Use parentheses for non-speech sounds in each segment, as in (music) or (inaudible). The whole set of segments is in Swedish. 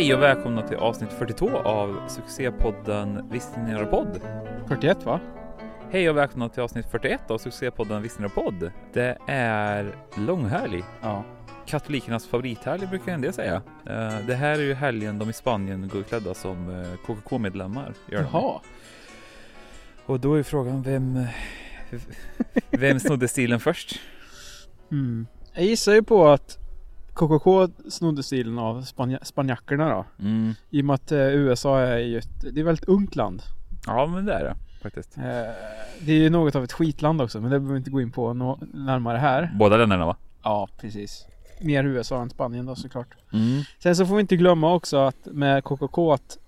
Hej och välkomna till avsnitt 42 av succépodden Visste ni några podd? 41 va? Hej och välkomna till avsnitt 41 av succépodden Visste ni några podd? Det är långhelg. Ja. Katolikernas favorithelg brukar en del säga. Eh, Det här är ju helgen de i Spanien går klädda som eh, KKK-medlemmar. gör de. Jaha. Och då är frågan vem Vem snodde stilen först? Mm. Jag gissar ju på att KKK snodde stilen av spanja- spanjackerna då. Mm. I och med att eh, USA är ju ett, det är väldigt ungt land. Ja men det är det faktiskt. Eh, det är ju något av ett skitland också men det behöver vi inte gå in på nå- närmare här. Båda länderna va? Ja, precis. Mer USA än Spanien då såklart. Mm. Sen så får vi inte glömma också att med KKK att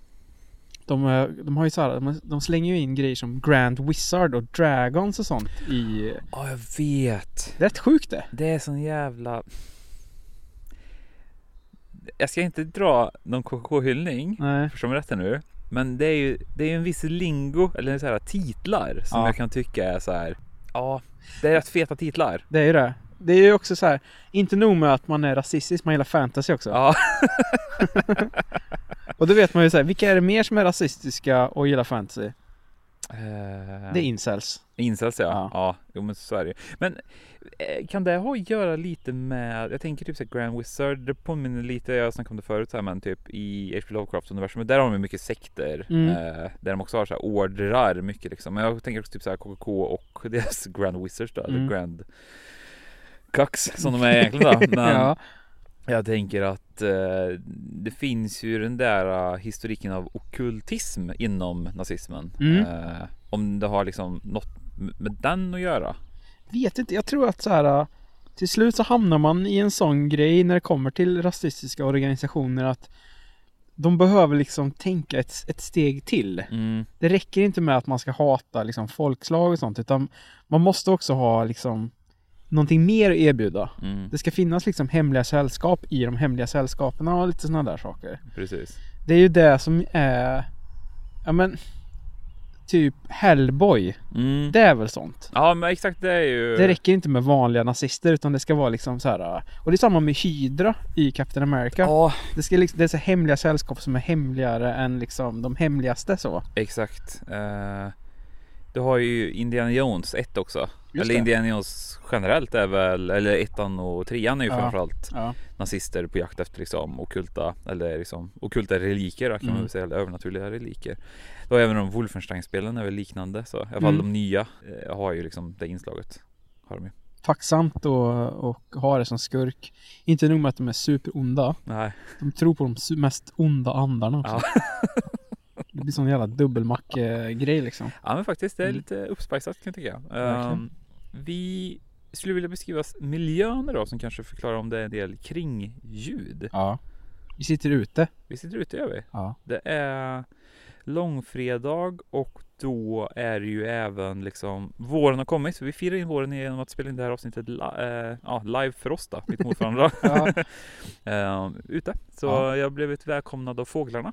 de, eh, de har ju så här, de, de slänger ju in grejer som Grand Wizard och Dragons och sånt i... Ja jag vet. Det är rätt sjukt det. Det är sån jävla... Jag ska inte dra någon KKK-hyllning, förstå mig rätt nu. Men det är ju det är en viss lingo, eller så här titlar, som Ja. jag kan tycka är så här. Ja, det är rätt feta titlar. Det är ju det. Det är ju också så här, inte nog med att man är rasistisk, man gillar fantasy också. Ja, (laughs) Och då vet man ju så här, vilka är det mer som är rasistiska och gillar fantasy? Eh, Det är incels. Incels ja. Ja. ja. jo men så är det ju. Men eh, kan det ha att göra lite med, jag tänker typ så här Grand Wizard, det påminner lite, jag snackade om det förut så här, men typ i H.P. Lovecraft universum, där har de ju mycket sekter. Mm. Eh, där de också har så här ordrar mycket liksom. Men jag tänker också typ så här KKK och (laughs) deras Grand Wizards då, Mm. Grand Cucks som de är egentligen då. (laughs) Men ja. jag tänker att eh, det finns ju den där uh, historiken av okultism inom nazismen. Mm. Eh, om det har liksom något med den att göra. Vet inte, jag tror att så här äh, till slut så hamnar man i en sån grej när det kommer till rasistiska organisationer att de behöver liksom tänka ett, ett steg till. Mm, Det räcker inte med att man ska hata liksom folkslag och sånt utan man måste också ha liksom någonting mer att erbjuda. mm, Det ska finnas liksom hemliga sällskap i de hemliga sällskapen och lite sådana där saker. precis. Det är ju det som är, ja men, typ Hellboy. Mm. Det är väl sånt. Ja men exakt det är ju. Det räcker inte med vanliga nazister utan det ska vara liksom så här. Och det är samma med Hydra i Captain America. Ja Det, ska liksom, det är så hemliga sällskap som är hemligare än liksom de hemligaste så. exakt. Eh, du har ju Indiana Jones 1 också. Just eller det. Indiana Jones generellt är väl, eller ettan och trean är ju Ja. framförallt Ja. nazister på jakt efter liksom okulta eller liksom okulta reliker kan man Mm. väl säga, eller övernaturliga reliker. Då även de Wolfenstein-spelen är väl liknande så i alla fall Mm. de nya eh, har ju liksom det inslaget. Har de ju. Tacksamt och, och ha det som skurk. Inte nog med att de är superonda. Nej. De tror på de mest onda andarna också. Ja. (laughs) Det blir sån jävla dubbelmack-grej liksom. ja men faktiskt det är Mm. lite uppspicat kan jag tycka. Ehm, vi skulle vilja beskriva miljön då som kanske förklarar om det är en del kring ljud. Ja. Vi sitter ute. Vi sitter ute gör vi. Ja. Det är långfredag och då är det ju även liksom våren har kommit. Så vi firar in våren genom att spela in det här avsnittet li- eh, ja, live för oss då, mitt emot varandra. (laughs) Ja. eh, ute. Så Ja. jag blivit välkomnad av fåglarna.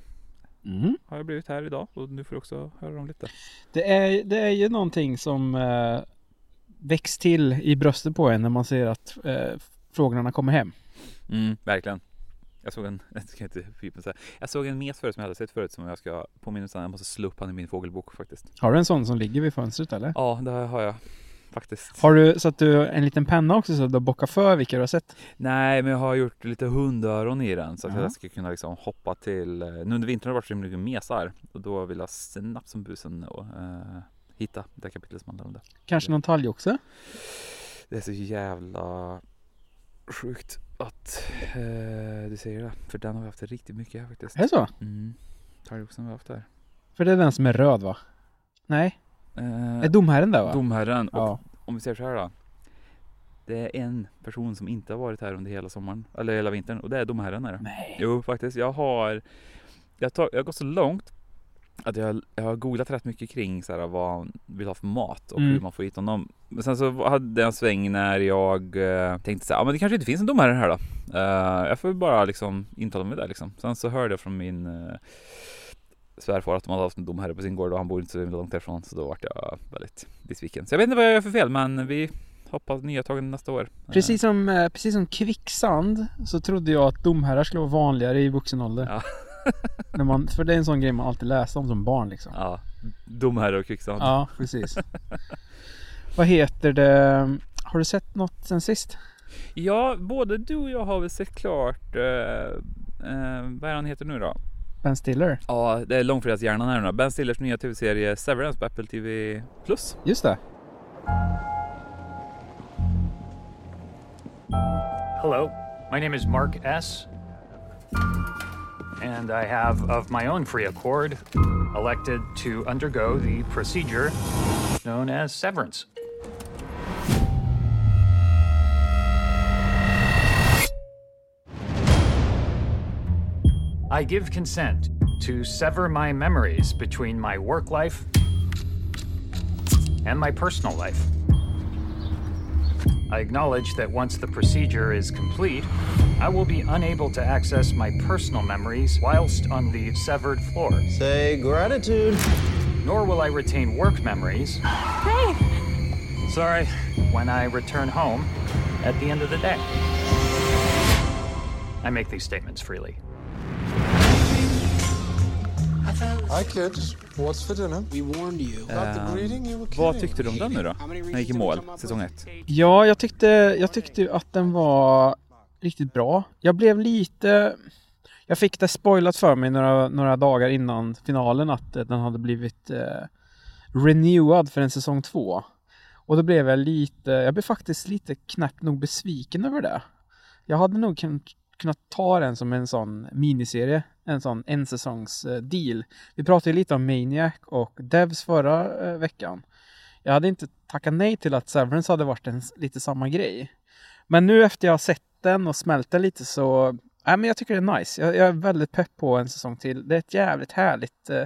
Mm. Har jag blivit här idag och nu får du också höra dem lite. Det är, det är ju någonting som eh, väcks till i bröstet på en när man ser att eh, fåglarna kommer hem. Mm, verkligen. Jag såg en, (laughs) jag ska inte så. Jag såg en mes förut som jag hade sett förut som jag ska påminna om. Jag måste slå upp han i min fågelbok faktiskt. Har du en sån som ligger vid fönstret eller? Ja, det har jag faktiskt. Har du så att du en liten penna också så att du bockar för vilka du har sett? Nej, men jag har gjort lite hundöron i den så att Ja. jag ska kunna liksom hoppa till. eh, Nu under vintern har det varit så himla mycket mesar och då vill jag snabbt som busen och, eh, hitta det kapitlet som handlar om det. Kanske någon talgoxe? Det är så jävla sjukt att eh, du säger det, för den har vi haft riktigt mycket här faktiskt. Är det så? Mm. Talgoxen har vi haft här. För det är den som är röd va? Nej? Eh, Är domherren där va? Domherren och Ja. om vi säger så här då. Det är en person som inte har varit här under hela sommaren, eller hela vintern och det är domherren är det. Nej. Jo, faktiskt. Jag har, jag, tar, jag har gått så långt att jag, jag har googlat rätt mycket kring så här, vad han vill ha för mat och Mm. hur man får hit honom. Men sen så hade jag en sväng när jag eh, tänkte så här, ja men det kanske inte finns en domare här då. Eh, jag får bara liksom intala mig där liksom. Sen så hörde jag från min uh, svärfar att de hade haft en domherre på sin gård och han bor inte så långt därifrån. Så då vart jag väldigt besviken. Så jag vet inte vad jag gör för fel men vi hoppas nya tag nästa år. Precis som, eh, precis som kvicksand så trodde jag att domherrar skulle vara vanligare i vuxen ålder. Ja. (laughs) När man, för det är en sån grej man alltid läste om som barn liksom. Ja, domherre och kvicksand. Ja, precis. (laughs) Vad heter det? Har du sett något sen sist? Ja, både du och jag har väl sett klart, eh, eh, vad är han heter nu då? Ben Stiller? Ja, det är långfredagshjärnan här nu. Ben Stillers nya tv-serie Severance på Apple TV Plus. Just det. Hello, my name is Mark S. And I have, of my own free accord, elected to undergo the procedure known as severance. I give consent to sever my memories between my work life and my personal life. I acknowledge that once the procedure is complete, I will be unable to access my personal memories whilst on the severed floor, Say gratitude. nor will I retain work memories. Hey! Sorry, when I return home at the end of the day. I make these statements freely. Hi kids, what's for dinner? We warned you. Not the greeting you were Vad kidding. tyckte du om den nu då? När den gick i mål, säsong 1. Ja, jag tyckte, jag tyckte att den var riktigt bra. Jag blev lite... Jag fick det spoilat för mig några, några dagar innan finalen att eh, den hade blivit eh, renewad för en säsong två. Och då blev jag lite, jag blev faktiskt lite knappt nog besviken över det. Jag hade nog kun, kunnat ta den som en sån miniserie, en sån en säsongs eh, deal. Vi pratade ju lite om Maniac och Devs förra eh, veckan. Jag hade inte tackat nej till att Severance hade varit en, lite samma grej. Men nu efter jag har sett den och smält den lite så, nej men jag tycker det är nice. Jag, jag är väldigt pepp på en säsong till. Det är ett jävligt härligt, eh,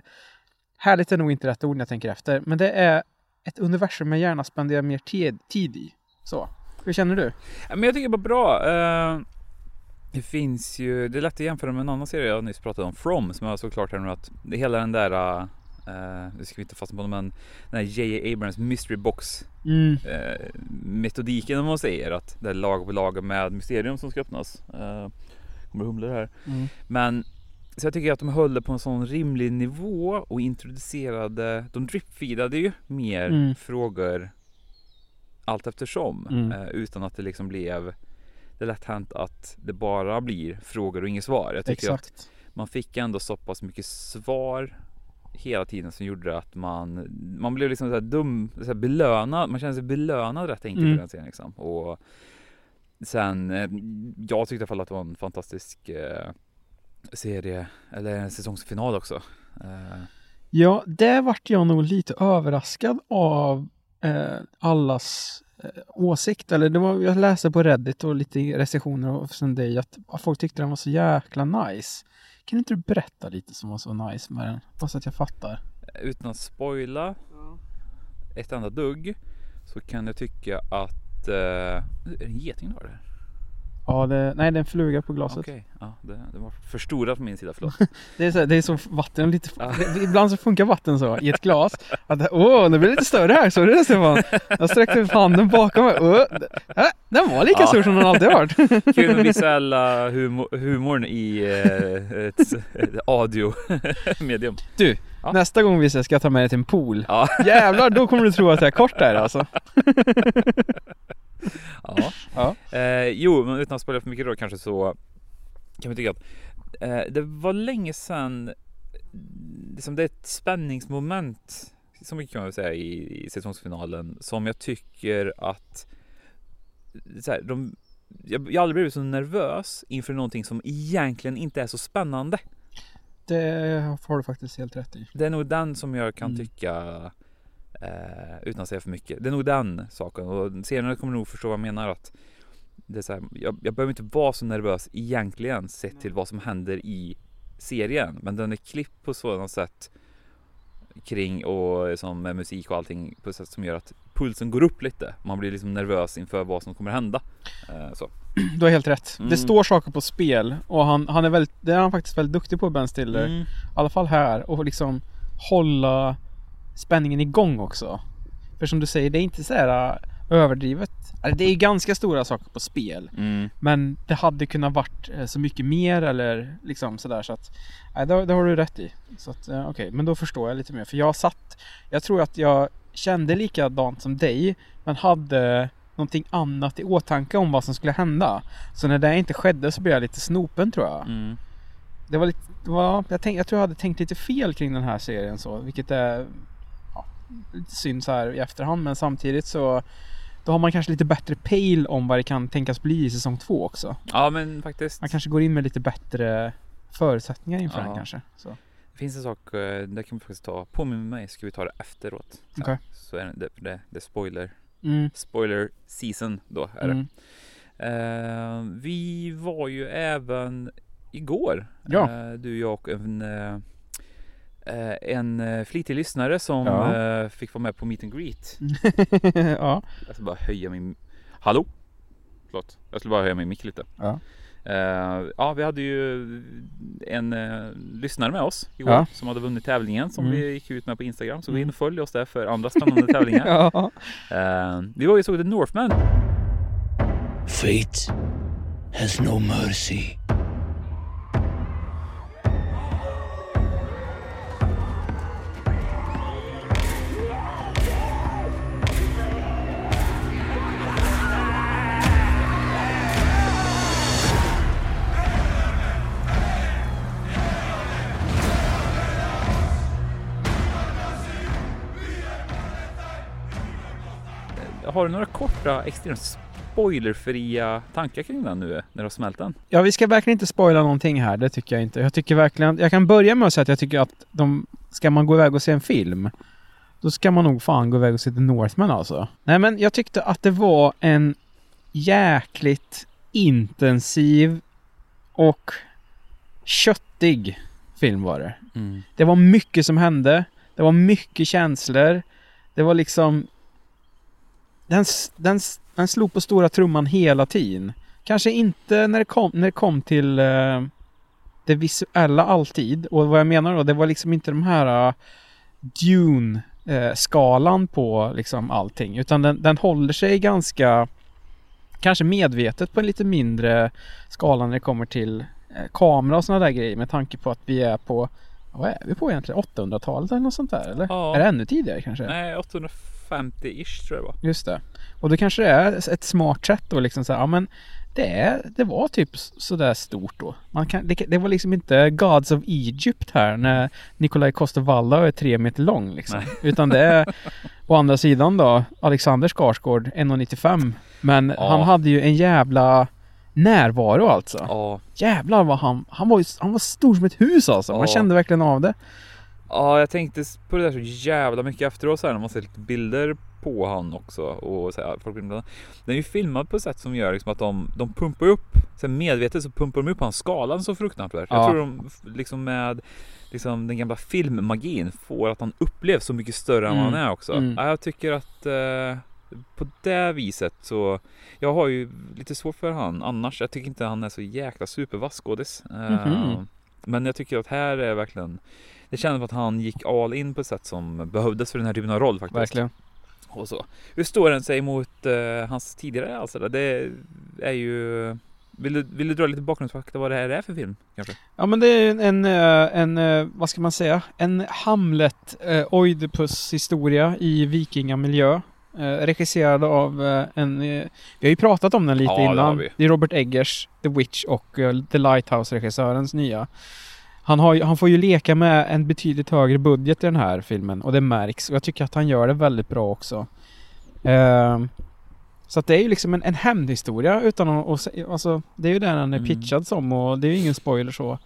härligt är nog inte rätt ord när jag tänker efter, men det är ett universum jag gärna spenderar mer tid, tid i. Så, hur känner du? Ja, Men jag tycker det var bra. Uh, det finns ju, det är lätt att jämföra med en annan serie jag nyss pratade om, From, som jag såg klart här nu att det hela den där, uh, nu ska vi inte fastna på men den här J.A. Abrams mystery box Mm. eh, metodiken om man säger att det är lag på lag med mysterium som ska öppnas. Eh, kommer humlor här. Mm. Men så jag tycker att de höll det på en sån rimlig nivå och introducerade, de dripfeedade ju mer Mm. frågor allt eftersom. Mm. Eh, utan att det liksom blev det är lätt hänt att det bara blir frågor och inget svar. Jag tycker att Exakt. man fick ändå så pass mycket svar hela tiden som gjorde att man, man blev liksom så här dum, så här belönad, man kände sig belönad rätt enkelt Mm. i den serien liksom. Och sen, eh, jag tyckte i alla fall att det var en fantastisk eh, serie, eller en säsongsfinal också. Eh, Ja, där vart jag nog lite överraskad av eh, allas Eh, åsikt. Eller det var, jag läste på Reddit och lite recensioner och sen dig att folk tyckte den var så jäkla nice. Kan inte du berätta lite som var så nice med den? Bara så att jag fattar. utan att spoila ett enda dugg så kan jag tycka att, eh, är det en geting du har där? Ja, det, nej det är en fluga på glaset. Okej, ja, det, det var förstorat på min sida, förlåt. (laughs) Det, är så, det är så vatten lite, (laughs) det, ibland så funkar vatten så i ett glas. Att, åh, det blir lite större här, såg du det Stefan? Jag sträckte upp handen bakom mig. Åh, det- äh, den var lika Ja. stor som den alltid varit. (laughs) Kul med visuella humor, humorn i eh, ett, ett audio-medium. Du, Ja. nästa gång vi ses ska jag ta med dig till en pool. Ja, Jävlar, då kommer du tro att jag är kort där alltså. Ja. Ja. Eh, jo, men utan att spoila för mycket då kanske så kan vi tycka att eh, det var länge sedan liksom det är ett spänningsmoment så mycket kan man säga i, i säsongsfinalen som jag tycker att så här, de, jag, jag har aldrig blivit så nervös inför någonting som egentligen inte är så spännande. Det har du faktiskt helt rätt i. Det är nog den som jag kan Mm. tycka eh, utan att säga för mycket. Det är nog den saken och senare kommer du nog förstå vad jag menar att det är så här, jag, jag behöver inte vara så nervös egentligen sett till vad som händer i serien men den är klippt på sådant sätt kring och som med musik och allting på ett sätt som gör att pulsen går upp lite. Man blir liksom nervös inför vad som kommer hända. Eh, så. (clears throat) Du har helt rätt. Mm. Det står saker på spel och han, han är väldigt, det är han faktiskt väldigt duktig på Ben Stiller. Mm. I alla fall här och liksom hålla spänningen igång också. För som du säger, det är inte så här äh, överdrivet Eller, Det är ganska stora saker på spel. Mm. Men det hade kunnat varit eh, så mycket mer eller liksom sådär så att Nej det, det har du rätt i. Så att eh, okej, men då förstår jag lite mer. För jag satt Jag tror att jag kände likadant som dig Men hade någonting annat i åtanke om vad som skulle hända. Så när det inte skedde så blev jag lite snopen tror jag. Mm. Det var lite, det var, jag, tänk, jag tror jag hade tänkt lite fel kring den här serien så, vilket är synd så här i efterhand men samtidigt så då har man kanske lite bättre pejl om vad det kan tänkas bli i säsong två också. Ja men faktiskt. Man kanske går in med lite bättre förutsättningar inför Ja. den kanske. Så. Det finns en sak, eh, det kan vi faktiskt ta, påminn mig, ska vi ta det efteråt. Okej. så är det, det, det, det är spoiler, Mm. spoiler season då är det. Mm. Eh, vi var ju även igår, Ja. eh, du, jag och en, eh, en eh, flitig lyssnare som Ja. eh, fick vara med på meet and greet. (laughs) ja. Jag ska bara höja min... Hallå? Förlåt, jag skulle bara höja min mick lite. Ja. Eh, ja, vi hade ju en uh, lyssnare med oss igår Ja. som hade vunnit tävlingen som Mm. vi gick ut med på Instagram. Så gå Mm. in och följ oss där för andra spännande (laughs) tävlingar. ja. Eh, vi var ju såg The Northman. Fate has no mercy. Har du några korta, extremt spoilerfria tankar kring den nu när du har smält den? ja, vi ska verkligen inte spoila någonting här. Det tycker jag inte. Jag tycker verkligen, jag kan börja med att säga att jag tycker att de, ska man gå iväg och se en film då ska man nog fan gå iväg och se The Northman alltså. Nej men jag tyckte att det var en jäkligt intensiv och köttig film var det. Det var mycket som hände. Det var mycket känslor. Det var liksom... Den, den, den slog på stora trumman hela tiden. Kanske inte när det kom, när det kom till eh, det visuella alltid. Och vad jag menar då, det var liksom inte de här uh, Dune-skalan på liksom allting. Utan den, den håller sig ganska, kanske medvetet på en lite mindre skala när det kommer till eh, kamera och sådana där grejer. Med tanke på att vi är på, vad är vi på egentligen? 800-talet eller något sånt där? Eller? Ja. Är det ännu tidigare kanske? Nej, 850-ish tror jag det var. Just det. Och då kanske det är ett smart sätt då liksom så här, ja men det, är, det var typ sådär stort då. Man kan, det, det var liksom inte Gods of Egypt här när Nikolaj Coster-Waldau är tre meter lång liksom. Nej. (laughs) Utan det är å andra sidan då Alexander Skarsgård 1,95. Men Ja. han hade ju en jävla närvaro alltså. Ja, Jävlar vad han, han var ju, han var stor som ett hus alltså. Man Ja. kände verkligen av det. Ja, jag tänkte på det där så jävla mycket efteråt så här när man ser lite bilder på han också och så här, folk. Den är ju filmad på ett sätt som gör liksom att de, de pumpar upp, så här medvetet så pumpar de upp hans skalan så fruktansvärt. Jag Ja. tror de liksom med liksom den gamla filmmagin får att han upplevs så mycket större än vad Mm. han är också. Mm. Ja, jag tycker att eh, på det viset så jag har ju lite svårt för han annars. Jag tycker inte han är så jäkla supervass skådis. Eh, Mhm. Men jag tycker att här är verkligen det kändes som att han gick all in på ett sätt som behövdes för den här typen av roll faktiskt. Verkligen. Och så. Hur står den sig mot eh, hans tidigare alster? Det är ju... Vill du, vill du dra lite bakgrundsfakta vad det här är för film? Kanske? Ja men det är en, en, eh, en eh, vad ska man säga, en Hamlet eh, Oidipus historia i vikingamiljö. Eh, regisserad av eh, en, vi har ju pratat om den lite Ja, det innan. vi. Det är Robert Eggers, The Witch och eh, The Lighthouse-regissörens nya. Han, har, han får ju leka med en betydligt högre budget i den här filmen och det märks. Och jag tycker att han gör det väldigt bra också. Ehm, så att det är ju liksom en, en hämndhistoria utan att, sä- alltså, det är ju den han är Mm. pitchad som och det är ju ingen spoiler så.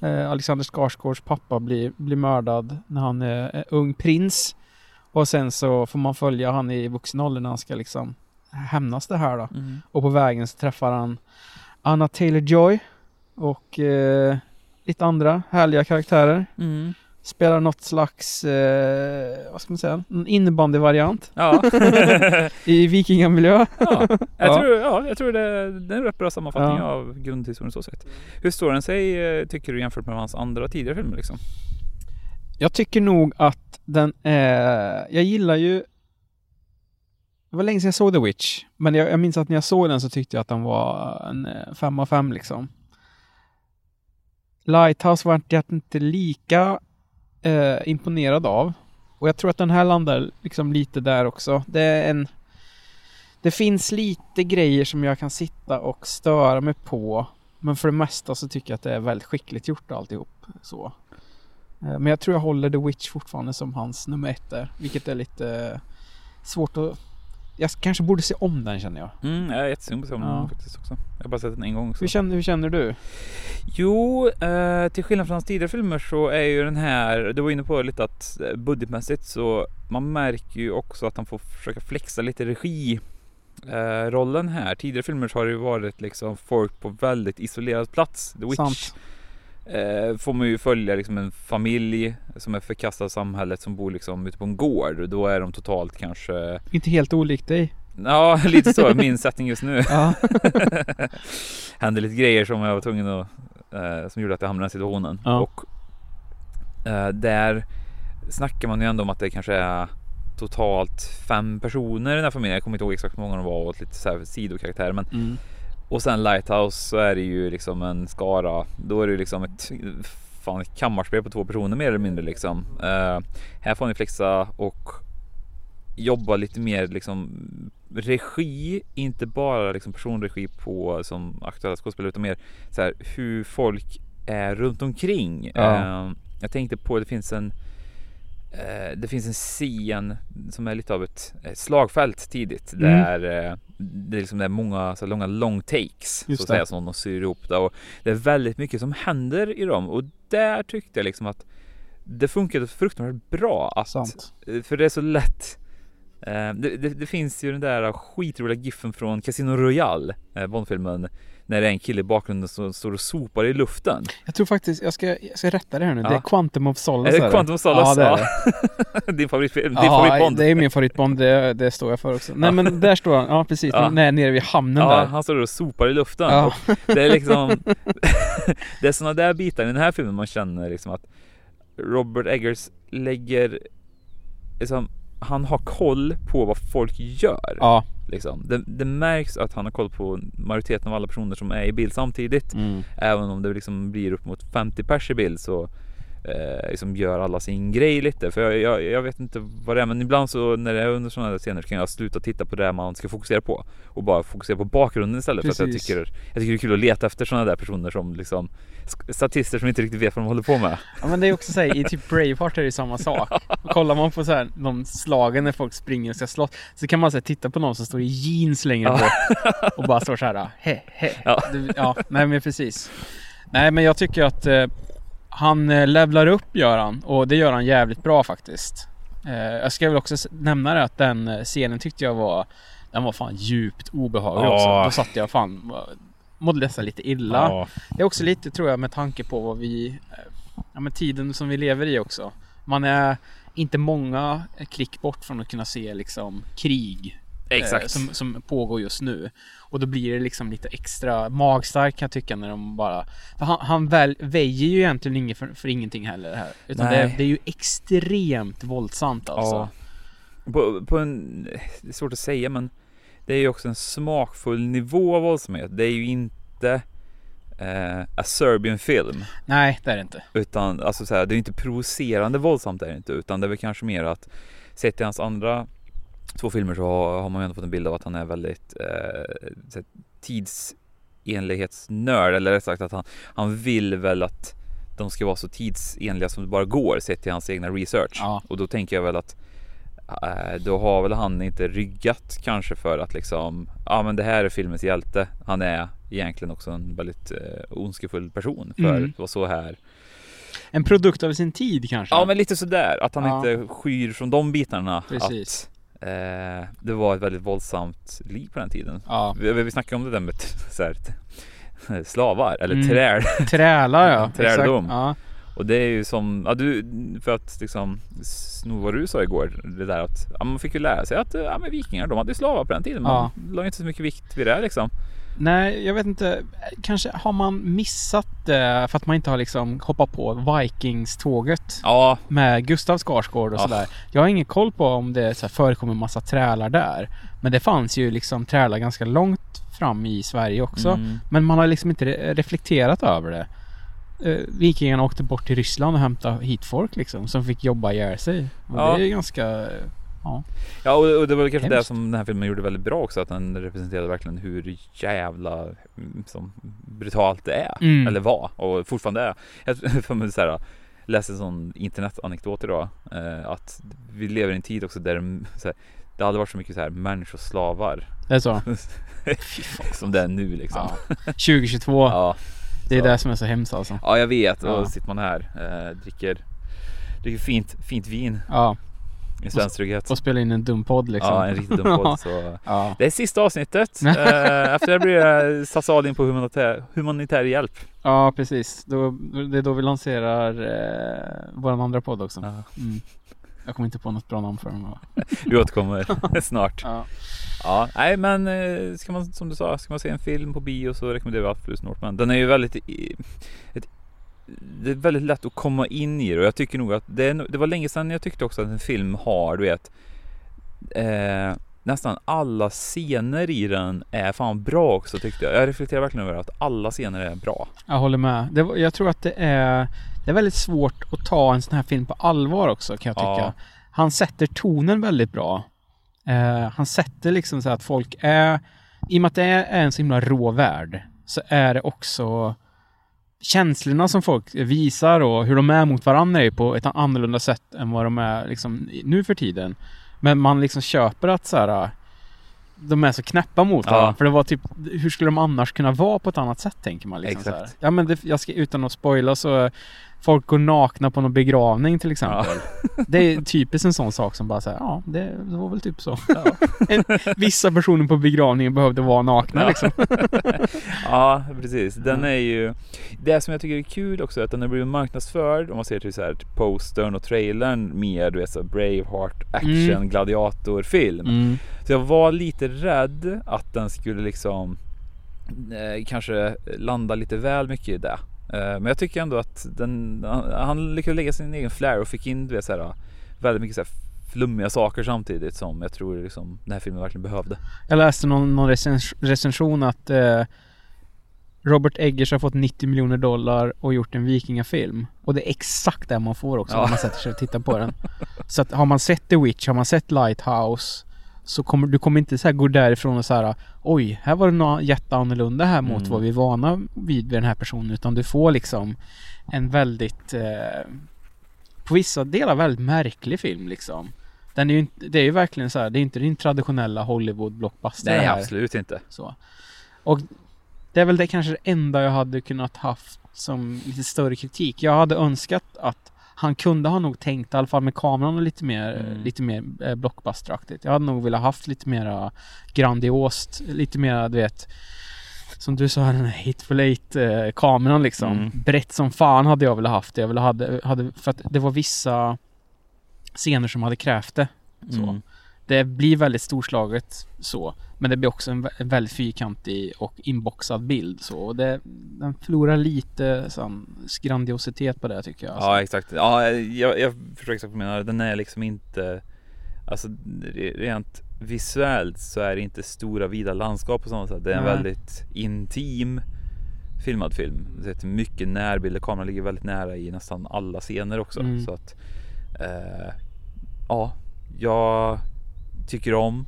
Eh, Alexander Skarsgårds pappa blir, blir mördad när han är, ung prins. Och sen så får man följa han i vuxen ålder när han ska liksom hämnas det här då. Och på vägen så träffar han Anna Taylor-Joy och eh, lite andra härliga karaktärer. Mm. Spelar något slags, eh, vad ska man säga, en innebandyvariant Ja. (laughs) i vikingamiljö. ja. Jag, (laughs) Ja. Tror, ja, jag tror det, det är en rätt bra sammanfattning Ja. av grundhistorien så sett. Hur står den sig eh, tycker du jämfört med hans andra tidigare filmer liksom? Jag tycker nog att den är, jag gillar ju Det var länge sedan jag såg The Witch. Men jag, jag minns att när jag såg den så tyckte jag att den var en eh, fem av fem liksom. Lighthouse var jag inte lika eh, imponerad av. Och jag tror att den här landar liksom lite där också. Det är en... Det finns lite grejer som jag kan sitta och störa mig på. Men för det mesta så tycker jag att det är väldigt skickligt gjort alltihop. Så. Eh, men jag tror jag håller The Witch fortfarande som hans nummer ett där. Vilket är lite eh, svårt att... Jag kanske borde se om den känner jag. Mm, jag är jättesugen på att se om Ja. den faktiskt också. Jag har bara sett den en gång också. Hur känner, hur känner du? Jo, eh, till skillnad från hans tidigare filmer så är ju den här, du var inne på lite att eh, budgetmässigt så man märker ju också att han får försöka flexa lite regi eh, rollen här. Tidigare filmer så har det ju varit liksom folk på väldigt isolerad plats. The Witch Sant. Eh, får man ju följa liksom en familj som är förkastad av samhället som bor liksom ute på en gård och då är de totalt kanske, Inte helt olikt dig. ja (laughs) lite så, min setting just nu. Ja. (laughs) hände lite grejer som jag var tvungen att, eh, som gjorde att jag hamnade i den situationen. Ja. Och eh, där snackar man ju ändå om att det kanske är totalt fem personer i den här familjen. Jag kommer inte ihåg exakt hur många de var och lite så här sidokaraktärer. Men, Mm. Och sen Lighthouse så är det ju liksom en skara. Då är det ju liksom ett, fan, ett kammarspel på två personer mer eller mindre liksom. Eh, här får ni flexa och jobba lite mer liksom regi, inte bara liksom personregi på som aktuella skådespelare utan mer så här hur folk är runt omkring. Ja. Eh, jag tänkte på det finns en det finns en scen som är lite av ett eh, slagfält tidigt Mm. där eh, det, är liksom det är många så långa long takes Just så att säga som de syr ihop det och det är väldigt mycket som händer i dem och där tyckte jag liksom att det funkade fruktansvärt bra att Sant. Eh, För det är så lätt. Eh, Det, det, det finns ju den där skitroliga giffen från Casino Royale, eh, Bondfilmen, när det är en kille i bakgrunden som står och sopar i luften. Jag tror faktiskt, jag ska, jag ska rätta det här nu. Ja. Det är Quantum of Solace. Är det Quantum of Solace? Ja, det är Ja. det. (laughs) Din favoritfilm, din Ja, favoritbond. det är min favoritbond. Det, det står jag för också. Nej men där står han. Ja precis. Ja. Nej, nere vid hamnen Ja, där. han står och sopar i luften. Ja. Det är liksom (laughs) Det är sådana där bitar i den här filmen man känner liksom att Robert Eggers lägger liksom, Han har koll på vad folk gör. Ja. Liksom. Det, det märks att han har koll på majoriteten av alla personer som är i bild samtidigt. Mm. Även om det liksom blir upp mot 50 pers i bild så eh, liksom gör alla sin grej lite. För jag, jag, jag vet inte vad det är men ibland så när det är under sådana scener så kan jag sluta titta på det man ska fokusera på. Och bara fokusera på bakgrunden istället. För att jag Precis. tycker, jag tycker det är kul att leta efter sådana där personer som liksom Statister som inte riktigt vet vad de håller på med. Ja men det är också så här, i typ Braveheart är det samma sak. Kollar man på så här, de slagen när folk springer och ska slåss så kan man så här, titta på någon som står i jeans längre Ja. bort och bara står så här he he. Ja. Du, ja, nej men precis. Nej men jag tycker att eh, han eh, levlar upp gör han och det gör han jävligt bra faktiskt. Eh, jag ska väl också nämna det att den eh, scenen tyckte jag var den var fan djupt obehaglig Ja. också. Då satt jag fan mådde nästan lite illa. Det är också lite tror jag med tanke på vad vi, ja men tiden som vi lever i också. Man är inte många klick bort från att kunna se liksom krig eh, Exakt. som, som pågår just nu. Och då blir det liksom lite extra magstarkt kan jag tycka när de bara... För han, han väl, väjer ju egentligen inget för, för ingenting heller här. Utan det, det är ju extremt våldsamt alltså. Ja. På, på en, det är svårt att säga men det är ju också en smakfull nivå av våldsamhet. Det är ju inte eh, a Serbian film. Nej, det är det inte. Utan alltså så här, det är ju inte provocerande våldsamt är det inte. Utan det är väl kanske mer att sett till hans andra två filmer så har, man ju ändå fått en bild av att han är väldigt eh, tidsenlighetsnörd. Eller rätt sagt att han, han vill väl att de ska vara så tidsenliga som det bara går sett till hans egna research. Ja. Och då tänker jag väl att eh, då har väl han inte ryggat kanske för att liksom ja men det här är filmens hjälte. Han är egentligen också en väldigt eh, ondskefull person för Mm. att vara så här En produkt av sin tid kanske? Ja men lite sådär, att han Ja. inte skyr från de bitarna. Precis. Att eh, det var ett väldigt våldsamt liv på den tiden. Ja. Vi, vi snackade om det där med (laughs) så här, slavar eller Mm. träl. (laughs) Trälar ja. (laughs) Träldom. Ja. Och det är ju som, ja du, för att liksom sno vad du sa igår, det där att ja, man fick ju lära sig att ja, men vikingar de hade slavar på den tiden. Man Ja. la inte så mycket vikt vid det liksom. Nej, jag vet inte. Kanske har man missat det för att man inte har liksom hoppat på Vikings-tåget Ja, med Gustav Skarsgård och Ja. sådär. Jag har ingen koll på om det så här förekommer massa trälar där. Men det fanns ju liksom trälar ganska långt fram i Sverige också. Mm. Men man har liksom inte re- reflekterat över det. Uh, vikingarna åkte bort till Ryssland och hämtade hit folk liksom som fick jobba ihjäl sig. Och Ja. det är ganska... Ja. Ja och, och det var kanske det Hemskt. som den här filmen gjorde väldigt bra också att den representerade verkligen hur jävla mm, som brutalt det är. Mm. Eller var och fortfarande är. Jag för mig (laughs) så här, läste en sån internetanekdot idag. Eh, att vi lever i en tid också där de- så här, det hade varit så mycket så här människoslavar Det är så. (laughs) som det är nu liksom. Ja. (laughs) 2022. Ja, det är så. det som är så hemskt alltså. ja jag vet och Ja. sitter man här eh, dricker dricker fint, fint vin Ja. I svensk trygghet. Och spela in en dum podd liksom. Ja, en riktigt dum podd. (laughs) Så. ja. Det är sista avsnittet. (laughs) Eh, Efter det blir det satsa in på humanitär, humanitär hjälp. ja, precis. Då, det är då vi lanserar eh, vår andra podd också. Ja. Mm. Jag kommer inte på något bra namn för den. Vi (laughs) återkommer snart. Ja. Ja, nej men eh, ska man som du sa, ska man se en film på bio så rekommenderar vi absolut Northman. Den är ju väldigt ett, det är väldigt lätt att komma in i det och jag tycker nog att det, det var länge sedan jag tyckte också att en film har, du vet, eh, nästan alla scener i den är fan bra också tyckte jag. Jag reflekterar verkligen över att alla scener är bra. Jag håller med. Det, jag tror att det är, det är väldigt svårt att ta en sån här film på allvar också kan jag tycka. Ja. Han sätter tonen väldigt bra. Eh, han sätter liksom så att folk är, i och med att det är en så himla rå värld, så är det också känslorna som folk visar och hur de är mot varandra är på ett annorlunda sätt än vad de är liksom nu för tiden. Men man liksom köper att så här, de är så knäppa mot Ja. varandra. För det var typ, hur skulle de annars kunna vara på ett annat sätt tänker man liksom Exakt. så här. Ja men det, jag ska utan att spoila så Folk går nakna på någon begravning till exempel. Det är typiskt en sån sak som bara säger ja det, det var väl typ så. En- Vissa personer på begravningen behövde vara nakna Ja. liksom. (laughs) Ja, precis. Den är ju... Det som jag tycker är kul också är att den har blivit marknadsförd, om man ser till så här postern och trailern, mer du vet så Braveheart, action, Mm. gladiatorfilm. Mm. Så jag var lite rädd att den skulle liksom eh, kanske landa lite väl mycket i det. Eh, men jag tycker ändå att den, han, lyckades lägga sin egen flair och fick in vet, så här, väldigt mycket så här flummiga saker samtidigt som jag tror liksom, den här filmen verkligen behövde. Jag läste någon, någon recens, recension att eh, Robert Eggers har fått 90 miljoner dollar och gjort en vikingafilm. Och det är exakt det man får också Ja. när man sätter sig och tittar på den. Så att har man sett The Witch, har man sett Lighthouse så kommer du kommer inte så här gå därifrån och så här oj, här var det något jätteannorlunda här mot Mm. vad vi är vana vid vid den här personen. Utan du får liksom en väldigt eh, på vissa delar väldigt märklig film liksom. Den är ju inte, det är ju verkligen så här, det är inte din traditionella Hollywood blockbuster Nej, här. absolut inte. Så. Och det är väl det kanske det enda jag hade kunnat haft som lite större kritik. Jag hade önskat att han kunde ha nog tänkt, i alla fall med kameran och lite mer, Mm. lite mer eh, blockbusteraktigt. Jag hade nog velat haft lite mera grandiost, lite mera du vet som du sa, den här Hateful Eight eh, kameran liksom. Mm. Brett som fan hade jag velat haft det. Jag ville hade, hade, för att det var vissa scener som hade krävt det. Så. Mm. Det blir väldigt storslaget så. Men det blir också en, vä- en väldigt fyrkantig och inboxad bild så. Och det, den förlorar lite sån grandiositet på det tycker jag. alltså. Ja exakt. Ja, jag, jag förstår exakt vad du menar. Den är liksom inte Alltså re- rent visuellt så är det inte stora vida landskap på samma sätt. Det är en Nej. väldigt intim filmad film. Det är mycket närbilder. Kameran ligger väldigt nära i nästan alla scener också. Mm. Så att eh, Ja, jag tycker om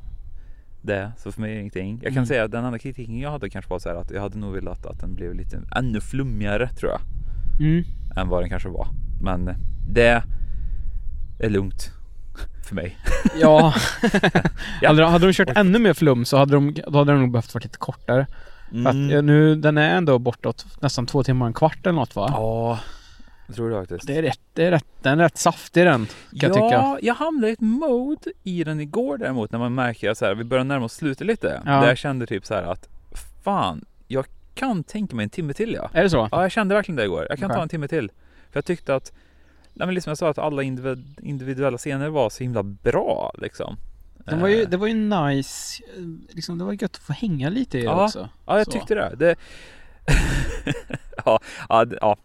det. Så för mig är det ingenting. Jag kan Mm. säga att den enda kritiken jag hade kanske var så här att jag hade nog velat att den blev lite ännu flummigare tror jag Mm. än vad den kanske var. Men det är lugnt för mig. (laughs) Ja. (laughs) Ja. hade, de, hade de kört ännu mer flum så hade de, då hade de nog behövt vara lite kortare. För att, Mm. eh, nu, den är ändå bortåt nästan två timmar, en kvart eller något va? Ja, jag tror det faktiskt. Det är rätt, det är rätt, den är rätt saftig den. Kan jag tycka. ja, jag hamnade i ett mode i den igår däremot när man märker att så här, vi börjar närma oss slutet lite. Ja. Där jag kände typ så här att fan, jag kan tänka mig en timme till ja. Är det så? Ja, jag kände verkligen det igår. Jag kan Okej. ta en timme till. För jag tyckte att, nej men liksom jag sa att alla individ, individuella scener var så himla bra liksom. De var ju, Eh. det var ju nice, liksom, det var gött att få hänga lite i det Ja, också. Ja, jag Så. tyckte det. det... (laughs) ja, ja, det, ja,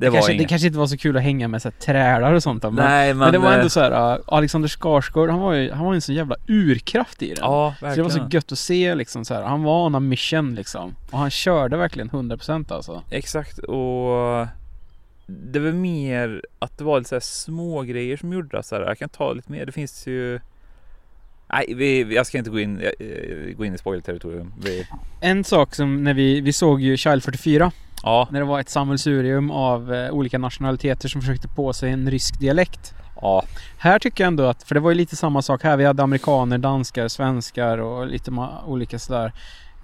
det, Det, kanske, det kanske inte var så kul att hänga med så här, trälar och sånt men, Nej, men, men det var eh, ändå så här. uh, Alexander Skarsgård, han var ju, han var ju en så jävla urkraft i den. Ja, så verkligen. det var så gött att se liksom så här. han var on a mission liksom. Och han körde verkligen 100% alltså. Exakt och det var mer att det var lite så här små grejer som gjorde det så här. Jag kan ta lite mer. Det finns ju Nej, vi, vi- jag ska inte gå in, eh, gå in i spoilerterritorium. Vi, En sak som när vi, vi såg ju Child 44 ja, när det var ett sammelsurium av eh, olika nationaliteter som försökte på sig en rysk dialekt. ja, Här tycker jag ändå att, för det var ju lite samma sak här. Vi hade amerikaner, danskar, svenskar och lite olika sådär.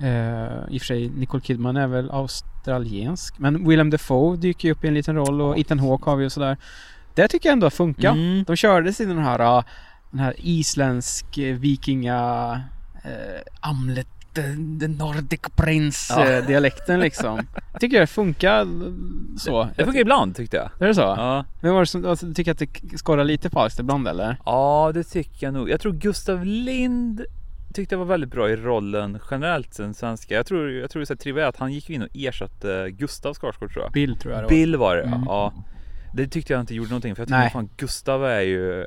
Uh, I och för sig, Nicole Kidman är väl australiensk. Men Willem Dafoe dyker ju upp i en liten roll och Ethan Hawke har vi och sådär. Det tycker jag ändå funkar. Mm. De körde sin den här, uh, den här isländsk eh, vikinga uh, Amlet the, the Nordic Prince Ja. eh, dialekten liksom. Jag tycker det funkar så. det funkar ibland tyckte jag. Är det så? Ja, Men var det som, alltså, du tycker att det skorrar lite falskt ibland eller? ja, det tycker jag nog. Jag tror Gustav Lind tyckte jag var väldigt bra i rollen generellt sen svenska. Jag tror, jag tror det är så här trivia att han gick in och ersatte Gustav Skarsgård tror jag. Bill tror jag det var. Bill var det Mm. ja. Det tyckte jag inte gjorde någonting för jag tycker fan Gustav är ju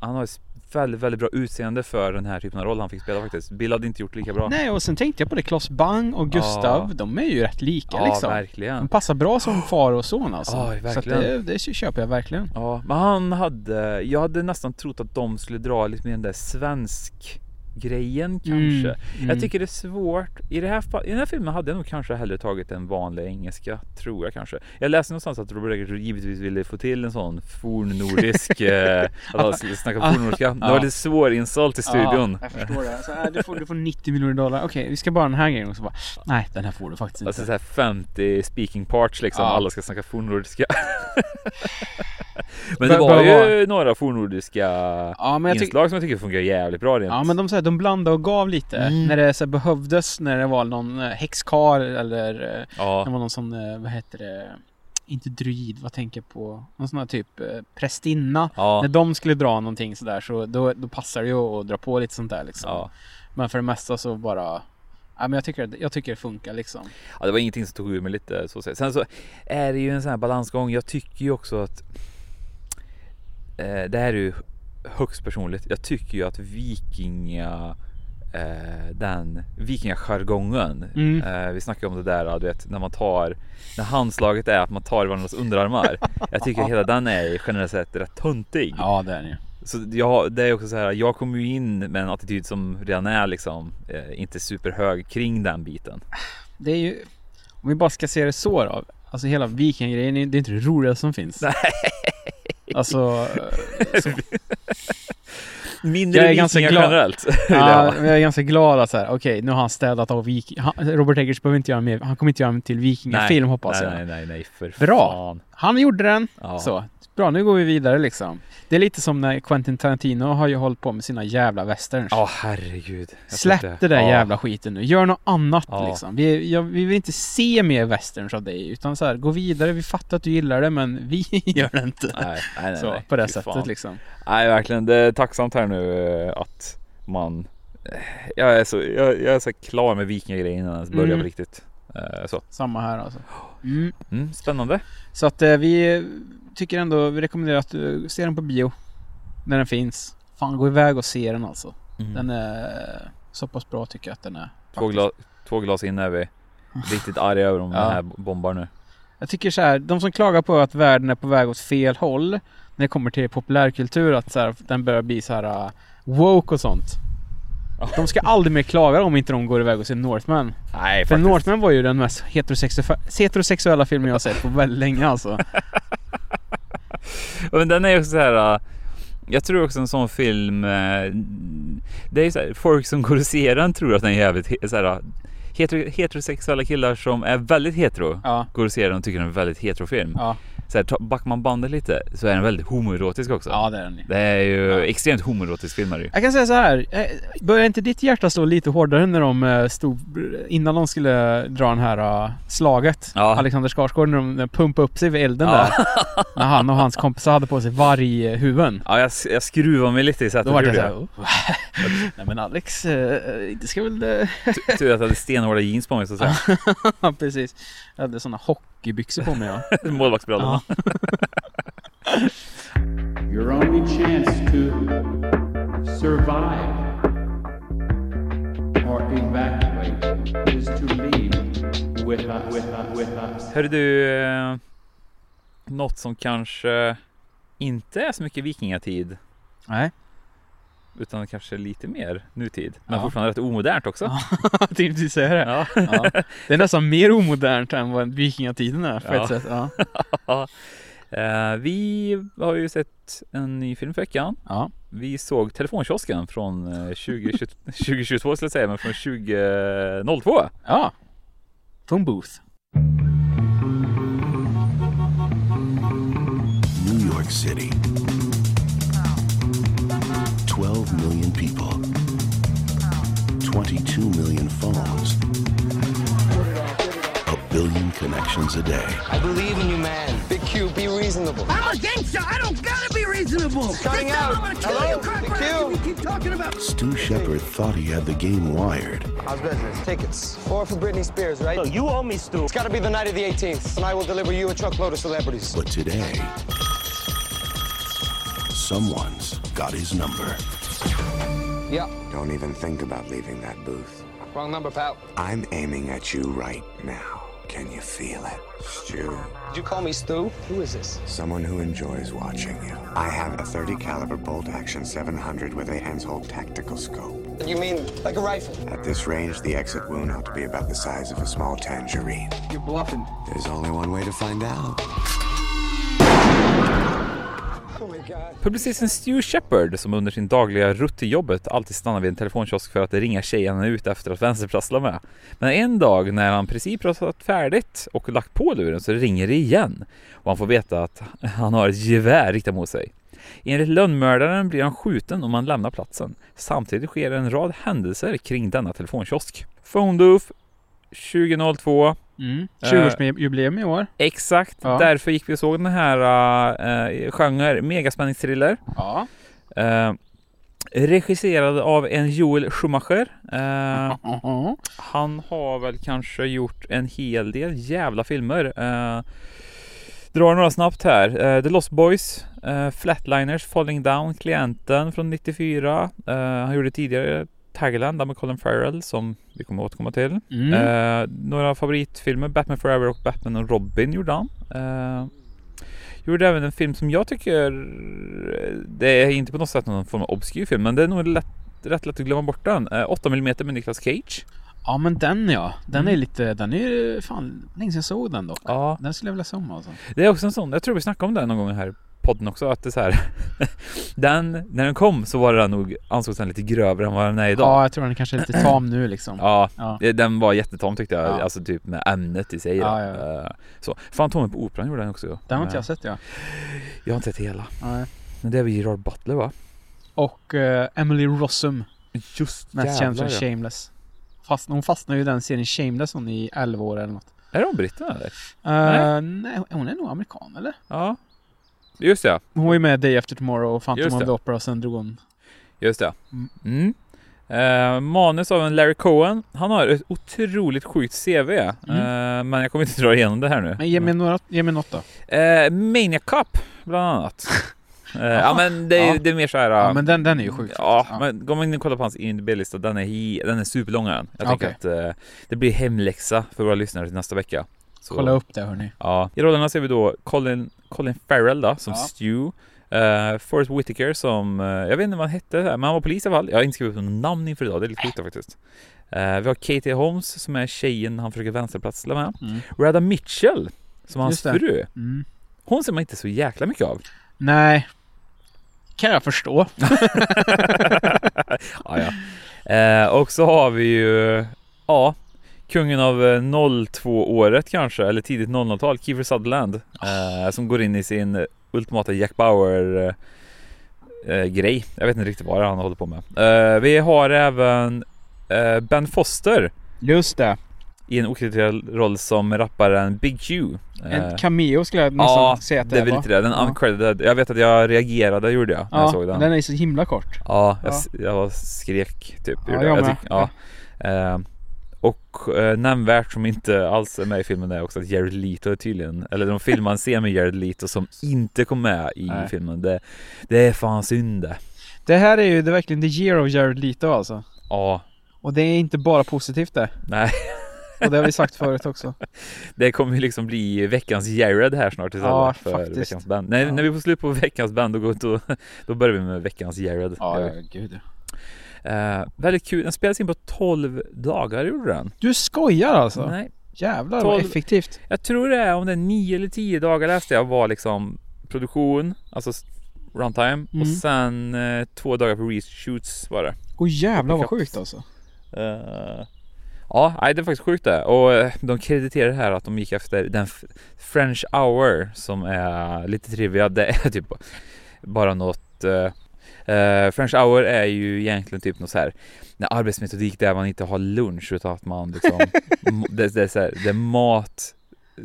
Han har ju väldigt, väldigt bra utseende för den här typen av roll han fick spela faktiskt. Bill hade inte gjort lika bra. Nej och sen tänkte jag på det, Klas Bang och Gustav, Ja. de är ju rätt lika ja, liksom. De verkligen. passar bra som far och son alltså. Ja, så verkligen. det, det köper jag verkligen. Ja, men han hade, jag hade nästan trott att de skulle dra lite mer den där svensk grejen kanske. Mm, Jag tycker det är svårt. I, det här, I den här filmen hade jag nog kanske hellre tagit en vanlig engelska, tror jag kanske. Jag läste någonstans att Robert Eggers givetvis ville få till en sån fornnordisk, (laughs) eh, att han skulle snacka fornnordiska. Det var lite svårinsålt i studion. Ja, jag förstår det. Så, äh, du, får, du får 90 miljoner dollar. Okej, vi ska bara den här grejen och så bara, nej den här får du faktiskt inte. Alltså såhär 50 speaking parts liksom, alla ska snacka fornnordiska. (laughs) men det var ju några fornnordiska inslag som jag tycker funkar jävligt bra rent. Ja men de, så de blandade och gav lite Mm. när det så behövdes när det var någon eh, häxkar eller eh, Ja. det var någon sån, eh, vad heter det, inte druid, vad tänker jag på? Någon sån här typ prästinna. Ja. När de skulle dra någonting sådär så då, då passar det ju att dra på lite sånt där liksom. Ja. Men för det mesta så bara Ja men jag tycker, jag tycker det funkar liksom. ja, det var ingenting som tog ur mig lite så. Sen så är det ju en sån här balansgång. Jag tycker ju också att eh, det här är ju högst personligt. Jag tycker ju att vikinga eh, den vikingajargongen. Mm. Eh, vi snackade om det där, du vet, när man tar när handslaget är att man tar varandras underarmar. Jag tycker hela den är generellt sett rätt töntig. Ja det är ju. Så jag, det är också så här, jag kommer ju in med en attityd som redan är liksom eh, inte superhög kring den biten. Det är ju, om vi bara ska se det så då. Alltså hela vikingagrejen, det är inte det roligaste som finns. (laughs) Nej. Alltså, eh, så, (laughs) Mindre Jag är ganska glad. generellt. (laughs) Ja, jag är ganska glad att så här, okej, nu har han städat av viking... Han, Robert Eggers behöver inte göra mer, han kommer inte göra en till vikingafilm hoppas nej, jag. Nej, nej, nej, för Bra. fan. Han gjorde den, Ja. så. Bra, nu går vi vidare liksom. Det är lite som när Quentin Tarantino har ju hållit på med sina jävla westerns. Ja, herregud. Jag Släpp det där ja. jävla skiten nu. Gör något annat Ja. liksom. Vi, jag, vi vill inte se mer westerns av dig. Utan så här, gå vidare. Vi fattar att du gillar det men vi (laughs) gör det inte. Nej, nej, nej, så, nej. på det Fy sättet fan. liksom. Nej, verkligen. Det är tacksamt här nu eh, att man... eh, Jag är så, jag, jag är så klar med vikingagrejen innan jag ens börjar Mm. på riktigt. Eh, Så. Samma här alltså. (gasps) Mm. Mm, spännande. Så att vi tycker ändå, vi rekommenderar att du ser den på bio. När den finns. Fan, gå iväg och se den alltså. Mm. Den är så pass bra tycker jag att den är. Två, glas, två glas in är vi (laughs) riktigt arga över om Ja. den här bombar nu. Jag tycker så här, de som klagar på att världen är på väg åt fel håll när det kommer till populärkultur, att så här, den börjar bli så här uh, woke och sånt. De ska aldrig mer klaga om inte de går iväg och ser Northman. Nej, För faktiskt. Northman var ju den mest heterosexuella, heterosexuella filmen jag sett på väldigt länge alltså. (laughs) Men den är också så här. äh, Jag tror också en sån film. äh, Det är så här, folk som går och ser den tror att den är jävligt så här, äh, hetero, heterosexuella killar som är väldigt hetero. Ja, Går och ser den och tycker den är en väldigt heterofilm. ja. Så här, backar man bandet lite så är den väldigt homoerotisk också. Ja, det är den ju. Det är ju extremt homoerotisk film är det ju. Jag kan säga så här. eh, Börjar inte ditt hjärta slå lite hårdare när de eh, stod innan de skulle dra den här eh, slaget? Ja. Alexander Skarsgård när de pumpade upp sig vid elden Ja. där. (laughs) När han och hans kompisar hade på sig varghuvuden. Ja, jag, jag skruvar mig lite i sätet. Då var jag. här. "Oh." (laughs) Nej men Alex, det ska väl... Tur- att jag hade stenhårda jeans på mig så att säga. (laughs) Ja precis. Jag hade såna hockeybyxor på mig ja. (laughs) Your only chance to survive or evacuate is to leave with us. With us. With us. Hörru du, eh, något som kanske inte är så mycket vikingatid Nej. Utan kanske lite mer nutid. Men Ja. fortfarande rätt omodernt också. Ja, (laughs) jag tänkte säga det. Ja. (laughs) Ja. Det är nästan mer omodernt än vad vikingatiden är på Ja. ett sätt. Ja. (laughs) Eh, vi har ju sett en ny film för veckan. Ja. Vi såg Telefonkiosken från eh, 2020, 2022 skulle jag säga, men från 2002. ja. Phone booth. New York City. 12 million people. 22 million phones. A billion connections a day. I believe in you, man. Big Q, be reasonable. I'm a gangster. I don't gotta be reasonable. Cutting out. I'm gonna kill Hello? you, Big Q? after we keep talking about. Stu Shepard thought he had the game wired, How's business? Tickets. Four for Britney Spears, right? you owe me, Stu. It's gotta be the night of the 18th, and I will deliver you a truckload of celebrities. but today, someone's got his number. Yeah. Don't even think about leaving that booth. Wrong number, pal. I'm aiming at you right now. Can you feel it? Stu, Did you call me Stu? Who is this? someone who enjoys watching you. I have a 30 caliber bolt action 700 with a hands-hold tactical scope. You mean like a rifle? At this range, the exit wound ought to be about the size of a small tangerine. You're bluffing. There's only one way to find out. Publicisten Stu Shepard som under sin dagliga rutt till jobbet alltid stannar vid en telefonkiosk för att ringa tjejen han är ute efter att vänsterprassla med. Men en dag när han precis pratat färdigt och lagt på luren så ringer det igen och han får veta att han har ett gevär riktat mot sig. Enligt lönnmördaren blir han skjuten om han lämnar platsen. Samtidigt sker en rad händelser kring denna telefonkiosk. Phone 2002 Mm. Eh. 20-årsjubileum i år. Exakt, Ja. därför gick vi och såg den här uh, genre, megaspänningsthriller. Ja. Eh, regisserad av en Joel Schumacher. Eh, Ja. han har väl kanske gjort en hel del jävla filmer. Uh, drar några snabbt här. Eh, The Lost Boys, eh, Flatliners, Falling Down, Klienten från 94. Eh, han gjorde tidigare Taggerland där med Colin Farrell som vi kommer återkomma till. Mm. Eh, några favoritfilmer, Batman Forever och Batman och Robin gjorde han. Eh, gjorde även en film som jag tycker, det är inte på något sätt någon form av obskyr film, men det är nog lätt, rätt lätt att glömma bort den. Eh, 8 mm med Nicolas Cage. ja men den ja. Den Mm. är lite, den är ju fan länge sedan jag såg den dock. Ja, Den skulle jag vilja se om alltså. det är också en sån, jag tror vi snackade om den någon gång här podden också, att det är så här. (laughs) den, när den kom så var den nog, ansågs den lite grövre än vad den är idag. Ja, jag tror den är kanske lite tam nu liksom. Ja, Ja. den var jättetom tyckte jag, Ja. alltså typ med ämnet i sig. Ja, ja. Eh, Så, Fantomen på Operan gjorde den också. Den har inte Eh, jag sett ja. Jag har inte sett hela. Nej. Men det är väl Gerard Butler va? Och eh, Emily Rossum. Just Mest känd ja. Shameless. Fast, hon fastnade ju i den serien Shameless hon i 11 år eller något. Är de britterna eller? Uh, nej, hon är nog amerikan eller? Ja. Just det, Hon var ju med Day After Tomorrow och Phantom Just of the Opera och sen drog hon... just det. Mm. Mm. Eh, manus av en Larry Cohen. Han har ett otroligt sjukt CV. Mm. Eh, men jag kommer inte dra igenom det här nu. Men ge mig, några, ge mig något då. Eh, Mania Cup bland annat. (laughs) Eh, ja men det är, Ja. det är mer så här. Ja men den, den är ju sjuk. Ja, faktiskt. men går man in och kollar på hans IMDB-lista, den är, hi- den är superlång den. Jag tänker Okej. att det blir hemläxa för våra lyssnare till nästa vecka. Så, Kolla upp det hörni. Ja. I rollerna ser vi då Colin, Colin Farrell då, som Ja. Stu. Uh, Forrest Whitaker som, eh, jag vet inte vad han hette, men han var polis i alla fall. Jag har inte skrivit upp något namn inför idag, det är lite sjukt faktiskt. Eh, vi har Katie Holmes som är tjejen han försöker vänsterplatsla med. Mm. Radha Mitchell som hans fru. Mm. Hon ser man inte så jäkla mycket av. Nej. Kan jag förstå. (laughs) (laughs) ja, ja. Eh, och så har vi ju, ja, kungen av eh, 02-året kanske, eller tidigt 00-tal, Kiefer Sutherland. Eh, som går in i sin eh, ultimata Jack Bauer eh, eh, grej. Jag vet inte riktigt vad han håller på med. Eh, vi har även eh, Ben Foster Just det. i en okriterad roll som rapparen Big Q. Eh, En cameo skulle jag nästan Ja, säga att det är väl var. lite det. Den Ja. uncredited. Jag vet att jag reagerade gjorde jag när jag Ja, såg den. den är så himla kort. Ja, jag, Ja. jag skrek typ. Ja, gjorde jag med. tyck- ja. Och eh, nämnvärt som inte alls är med i filmen är också att Jared Leto är tydligen, eller de filmar en scen med Jared Leto som inte kom med i Nej. filmen. Det, det är fan synd det. Det här är ju det är verkligen the year of Jared Leto alltså. Ja, Och det är inte bara positivt det. nej. Och det har vi sagt förut också. (laughs) Det kommer ju liksom bli veckans Jared här snart istället Ja, för faktiskt. veckans band. När, Ja. när vi får slut på veckans band då, går- då, då börjar vi med veckans Jared. Ja, ja gud ja. Eh, väldigt kul. Den spelades in på 12 dagar gjorde den. Du skojar alltså? Nej, Jävlar vad 12 effektivt. Jag tror det är om det är 9 eller 10 dagar läste jag var liksom produktion, alltså runtime Mm. och sen eh, två dagar för reshoots var det. Åh jävlar vad sjukt alltså. Eh, ja, nej, det är faktiskt sjukt det. Och eh, de krediterar här att de gick efter den French hour som är lite trivia. Det är (laughs) typ bara något eh, eh, French hour är ju egentligen typ något så här när arbetsmetodik där man inte har lunch utan att man liksom (laughs) det, det, är så här, det är mat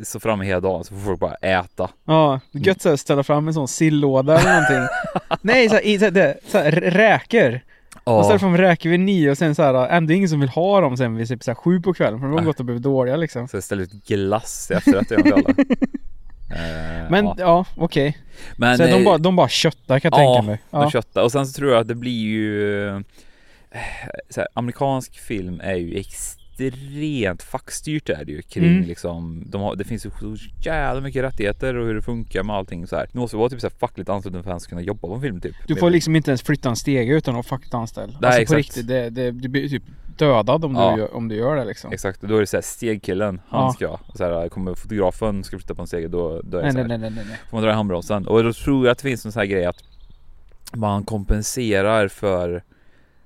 så framme hela dagen så får folk bara äta. Ja, gött såhär ställa fram en sån sillåda eller någonting. (laughs) Nej, såhär, i, såhär, det, såhär, rä- räkor. Man ställer fram räkor vid nio och sen såhär, ändå ingen som vill ha dem sen vid typ sju på kvällen för de har gått och blivit dåliga liksom. Så jag ställer ut glass efterrätt till (laughs) alla. Eh, Men ja. ja, okej. Men, Så de eh, bara, de bara köttar kan jag ja, tänka mig. de köttar. Och sen så tror jag att det blir ju eh, så här, Amerikansk film är ju extremt fackstyrt är det ju kring Mm. liksom de har, Det finns ju så jävla mycket rättigheter och hur det funkar med allting så här. Det måste vara typ så här fackligt ansluten för att ens kunna jobba på en film typ. Du får liksom inte ens flytta en stege utan att vara fackligt anställd. Nej, alltså på exakt. riktigt, det, det, du blir typ dödad om, Ja. du, gör, om du gör det liksom. Exakt, och då är det såhär stegkillen, han Ja. ska så här, kommer fotografen ska flytta på en stege då, då är det Nej, nej, nej, nej, nej. får man dra i handbromsen. Och då tror jag att det finns en sån här grej att man kompenserar för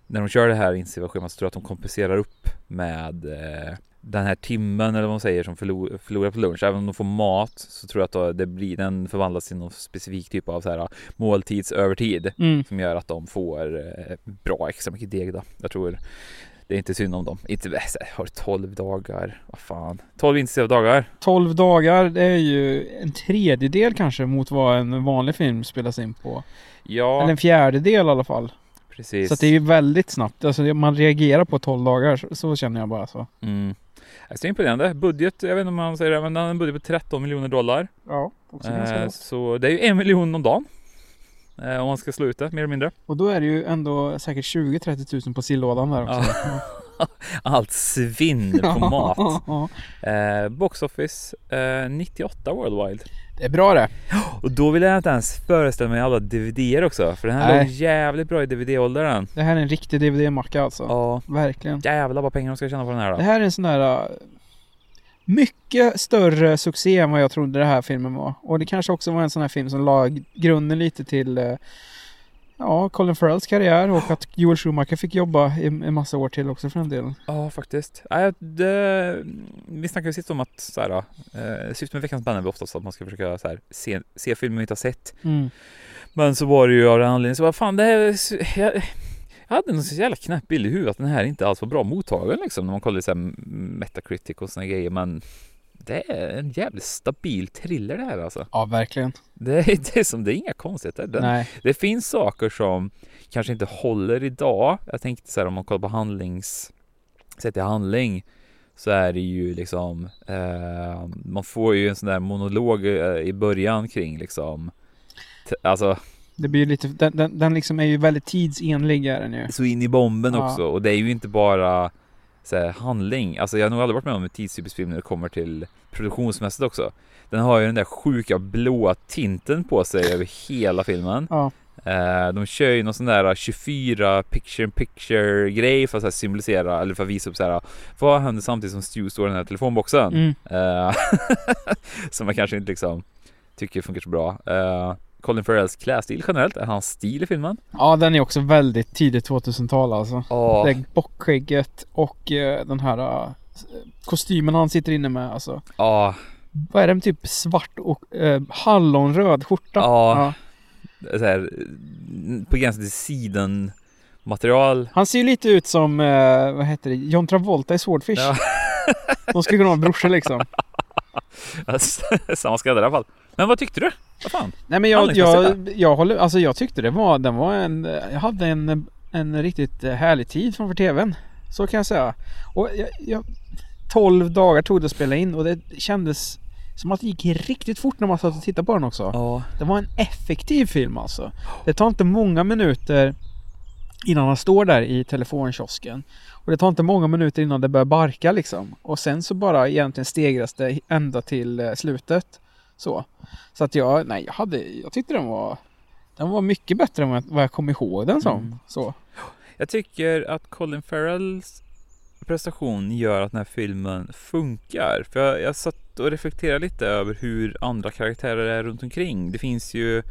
när de kör det här intensiva schemat så tror jag att de kompenserar upp med eh, den här timmen eller vad man säger som förlor, förlorar på lunch. Även om de får mat så tror jag att det blir, den förvandlas till någon specifik typ av så här måltidsövertid Mm. som gör att de får eh, bra extra mycket deg då. Jag tror det är inte synd om dem. Inte här, har 12 dagar, vad fan. 12 intensiva dagar. 12 dagar, det är ju en tredjedel kanske mot vad en vanlig film spelas in på. Ja, Eller en fjärdedel i alla fall. precis. Så det är ju väldigt snabbt. Alltså man reagerar på 12 dagar, så, så känner jag bara så. Mm. Det är imponerande. Budget, jag vet inte om man säger det, men den har en budget på 13 miljoner dollar. Ja, också ganska Eh, så det är ju en miljon om dagen. Eh, om man ska slå ut det, mer eller mindre. Och då är det ju ändå säkert 20-30 tusen på sillådan där också. (laughs) Allt svinn på (laughs) mat. Eh, box office eh, 98 worldwide. Det är bra det. Och då vill jag inte ens föreställa mig alla DVD-er också. För den här Nej. låg jävligt bra i DVD-åldern. Det här är en riktig DVD-macka alltså. Ja, Verkligen. jävlar vad pengar de ska tjäna på den här då. Det här är en sån där uh, mycket större succé än vad jag trodde det här filmen var. Och det kanske också var en sån här film som la grunden lite till uh, Ja, Colin Farrells karriär och att Joel Schumacher fick jobba i en massa år till också för den delen. Ja, faktiskt. Nej, det, vi snackade ju sist om att så här, eh, syftet med veckans band är oftast att man ska försöka så här, se, se filmer man inte har sett. Mm. Men så var det ju av den anledningen så vad fan det här, jag hade någon så jävla knäpp bild i huvudet att den här inte alls var bra mottagen liksom när man kollade så Metacritic och såna grejer men det är en jävligt stabil thriller det här alltså. Ja, verkligen. Det är, (laughs) det är som, det är inga konstigheter. Den, Nej. det finns saker som kanske inte håller idag. Jag tänkte så här om man kollar på handlings sätt i handling så är det ju liksom eh, man får ju en sån där monolog eh, i början kring liksom alltså Det blir ju lite, den, den, den liksom är ju väldigt tidsenlig är den ju. så in i bomben Ja. också och det är ju inte bara så här, handling. Alltså jag har nog aldrig varit med om en tidstypisk film när det kommer till produktionsmässigt också. Den har ju den där sjuka blåa tinten på sig över hela filmen. Ja. Eh, de kör ju någon sån där 24 picture in picture grej för att symbolisera eller för att visa upp så här vad händer samtidigt som Stu står i den här telefonboxen. Mm. Eh, (laughs) som man kanske inte liksom tycker funkar så bra. Eh, Colin Farrells klädstil generellt, är hans stil i filmen? Ja, den är också väldigt tidigt 2000-tal alltså. Ja, Det är bockskägget och eh, den här uh, kostymen han sitter inne med alltså. Ja, Vad är det? Typ svart och eh, hallonröd skjorta. Ja. så här, på gränsen till siden material. Han ser ju lite ut som, eh, vad heter det, John Travolta i Swordfish. Ja. De skulle kunna vara brorsor liksom. (laughs) Samma skräddare i alla fall. Men vad tyckte du? Vad fan? Nej men jag, jag, jag håller, alltså jag tyckte det var, den var en, jag hade en, en riktigt härlig tid framför TVn. Så kan jag säga. Och jag, jag, 12 dagar tog det att spela in och det kändes som att det gick riktigt fort när man satt och tittade på den också. Ja. Det var en effektiv film alltså. Det tar inte många minuter innan han står där i telefonkiosken. Och det tar inte många minuter innan det börjar barka liksom. Och sen så bara egentligen stegras det ända till eh, slutet. Så. Så att jag, nej jag hade, jag tyckte den var Den var mycket bättre än vad jag- kom ihåg den som. Mm. Så. Jag tycker att Colin Farrells prestation gör att den här filmen funkar. För jag, jag satt och reflekterade lite över hur andra karaktärer är runt omkring. Det finns ju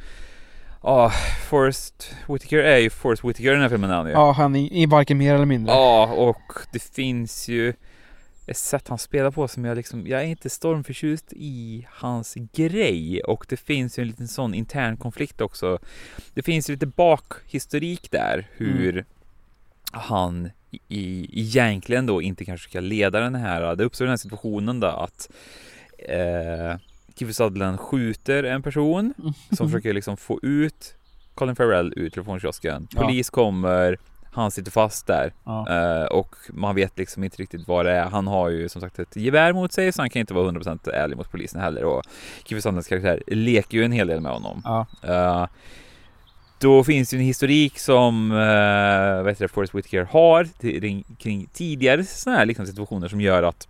Ja, Forrest Whitaker är ju Forrest Whitaker i den här filmen är han ju. Ja, han är varken mer eller mindre. Ja, och det finns ju ett sätt han spelar på som jag liksom, jag är inte stormförtjust i hans grej och det finns ju en liten sån intern konflikt också. Det finns ju lite bakhistorik där hur han i, egentligen då inte kanske ska leda den här, det uppstår den här situationen då att eh, Kiefer Sutherland skjuter en person som (laughs) försöker liksom få ut Colin Farrell ur telefonkiosken. Ja. Polis kommer, han sitter fast där Ja. eh, och man vet liksom inte riktigt vad det är. Han har ju som sagt ett gevär mot sig så han kan inte vara 100% ärlig mot polisen heller och Kiefer Sutherlands karaktär leker ju en hel del med honom. Ja. Eh, då finns ju en historik som uh, heter det, Forrest Whitaker har till, kring tidigare sådana här liksom situationer som gör att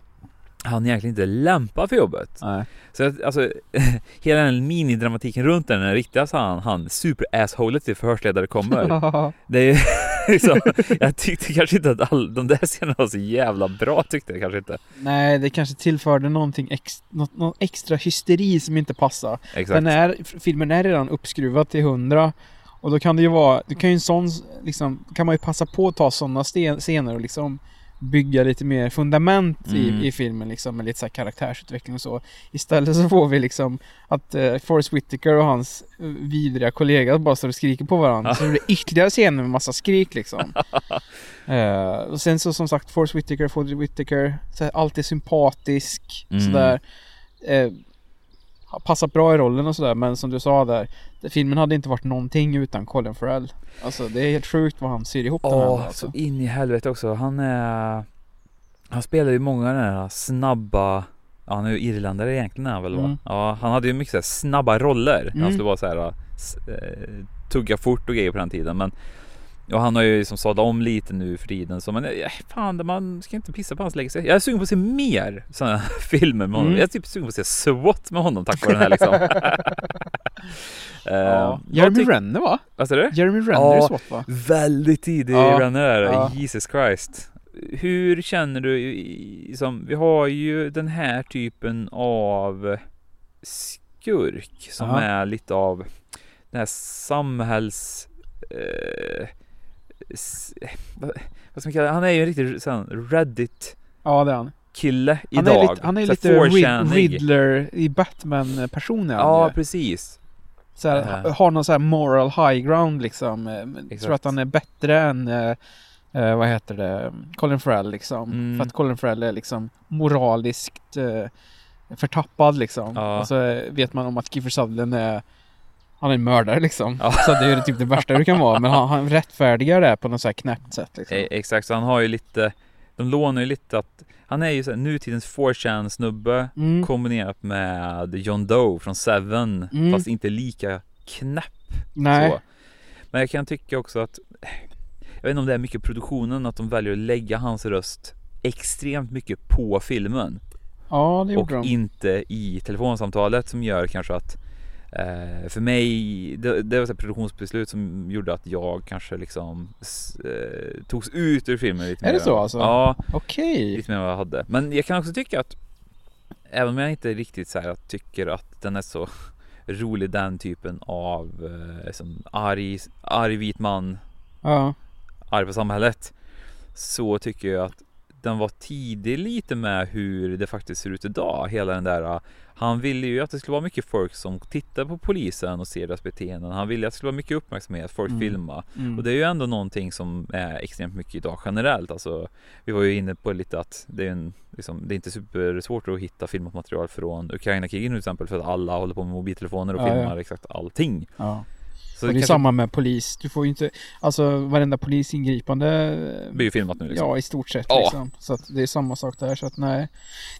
han egentligen inte lämpar för jobbet. Nej. Så att, alltså, (laughs) hela den minidramatiken runt den riktigt så han, han super-assholet till förhörsledare kommer. (laughs) Det är (laughs) (laughs) liksom, jag tyckte kanske inte att all, de där scenerna var så jävla bra tyckte jag kanske inte. Nej, det kanske tillförde någonting ex, något, någon extra hysteri som inte passar. Exakt. Den är, filmen är redan uppskruvad till 100 och då kan det ju vara, det kan ju en sån, liksom, kan man ju passa på att ta sådana scener och liksom bygga lite mer fundament Mm. i, i filmen liksom med lite så karaktärsutveckling och så. Istället så får vi liksom att uh, Forrest Whitaker och hans eh, vidriga kollega bara står och skriker på varandra. Så det blir ytterligare scener med massa skrik liksom. (laughs) Eh, och sen så som sagt Forrest Whitaker, Forrest Whitaker, så här, alltid sympatisk Mm. sådär. Eh, passat bra i rollen och sådär men som du sa där, filmen hade inte varit någonting utan Colin Farrell. Alltså det är helt sjukt vad han syr ihop den här. Åh, Alltså. så in i helvete också. Han är... Han spelar ju många av den här snabba... Ja, han är ju irländare egentligen är han väl va? Mm. Ja, han hade ju mycket så här snabba roller. Han Mm. skulle vara så här... s- eh, Tugga fort och grejer på den tiden men... Och han har ju liksom sadlat om lite nu för tiden så men eh, fan man ska inte pissa på hans legacy. Jag är sugen på att se mer sådana (laughs) filmer med honom. Mm. Jag är typ sugen på att se SWAT med honom tack vare den här liksom. (laughs) Eh, Ja. vad Jeremy tyck- Renner va? Vad sa du? Jeremy Renner Ja, i SWAT va? Väldigt tidig Ja, Renner där, ja. Jesus Christ. Hur känner du, i- i- som, vi har ju den här typen av skurk som Ja. är lite av den här samhälls... Eh, vad, vad ska man kalla det? Han är ju en riktig sån Reddit Ja det är han. kille Han idag. är lite, han är lite här Rid- 4chanig. Riddler i Batman-person är han Ja, precis. så här, ha- Har någon så här moral high ground liksom. Eh, Exakt. Tror att han är bättre än eh, eh, vad heter det, Colin Farrell liksom. Mm. För att Colin Farrell är liksom moraliskt eh, förtappad liksom. Ja. Och så vet man om att Kiefer Sutherland är han är en mördare liksom. Ja. Så det är typ det värsta du kan vara. Men han, han rättfärdigar det på något så här knäppt sätt liksom. E- exakt, så han har ju lite, de lånar ju lite att, han är ju så här, nutidens 4chan snubbe Mm. kombinerat med John Doe från Seven, Mm. fast inte lika knäpp Nej. så. Men jag kan tycka också att, jag vet inte om det är mycket produktionen, att de väljer att lägga hans röst extremt mycket på filmen Ja, det och gjorde de. inte i telefonsamtalet som gör kanske att eh, för mig, det, det var ett produktionsbeslut som gjorde att jag kanske liksom eh, togs ut ur filmen lite Är mer. det så alltså? Ja, Okej. lite mer än vad jag hade. Men jag kan också tycka att även om jag inte riktigt så här tycker att den är så (laughs) rolig den typen av eh, som arg, arg vit man, Ja. arg på samhället så tycker jag att den var tidig lite med hur det faktiskt ser ut idag. Hela den där han ville ju att det skulle vara mycket folk som tittar på polisen och ser deras beteenden. Han ville att det skulle vara mycket uppmärksamhet, folk Mm. filma. Mm. Och det är ju ändå någonting som är extremt mycket idag generellt. Alltså, vi var ju inne på lite att det är, en, liksom, det är inte supersvårt att hitta filmat material från Ukraina-kriget till exempel för att alla håller på med mobiltelefoner och Ja, ja. filmar exakt allting. Ja. Så och det är kanske samma med polis. Du får ju inte, alltså varenda polisingripande blir ju filmat nu liksom. Ja, i stort sett Ja. liksom. Så att det är samma sak där. Så att nej.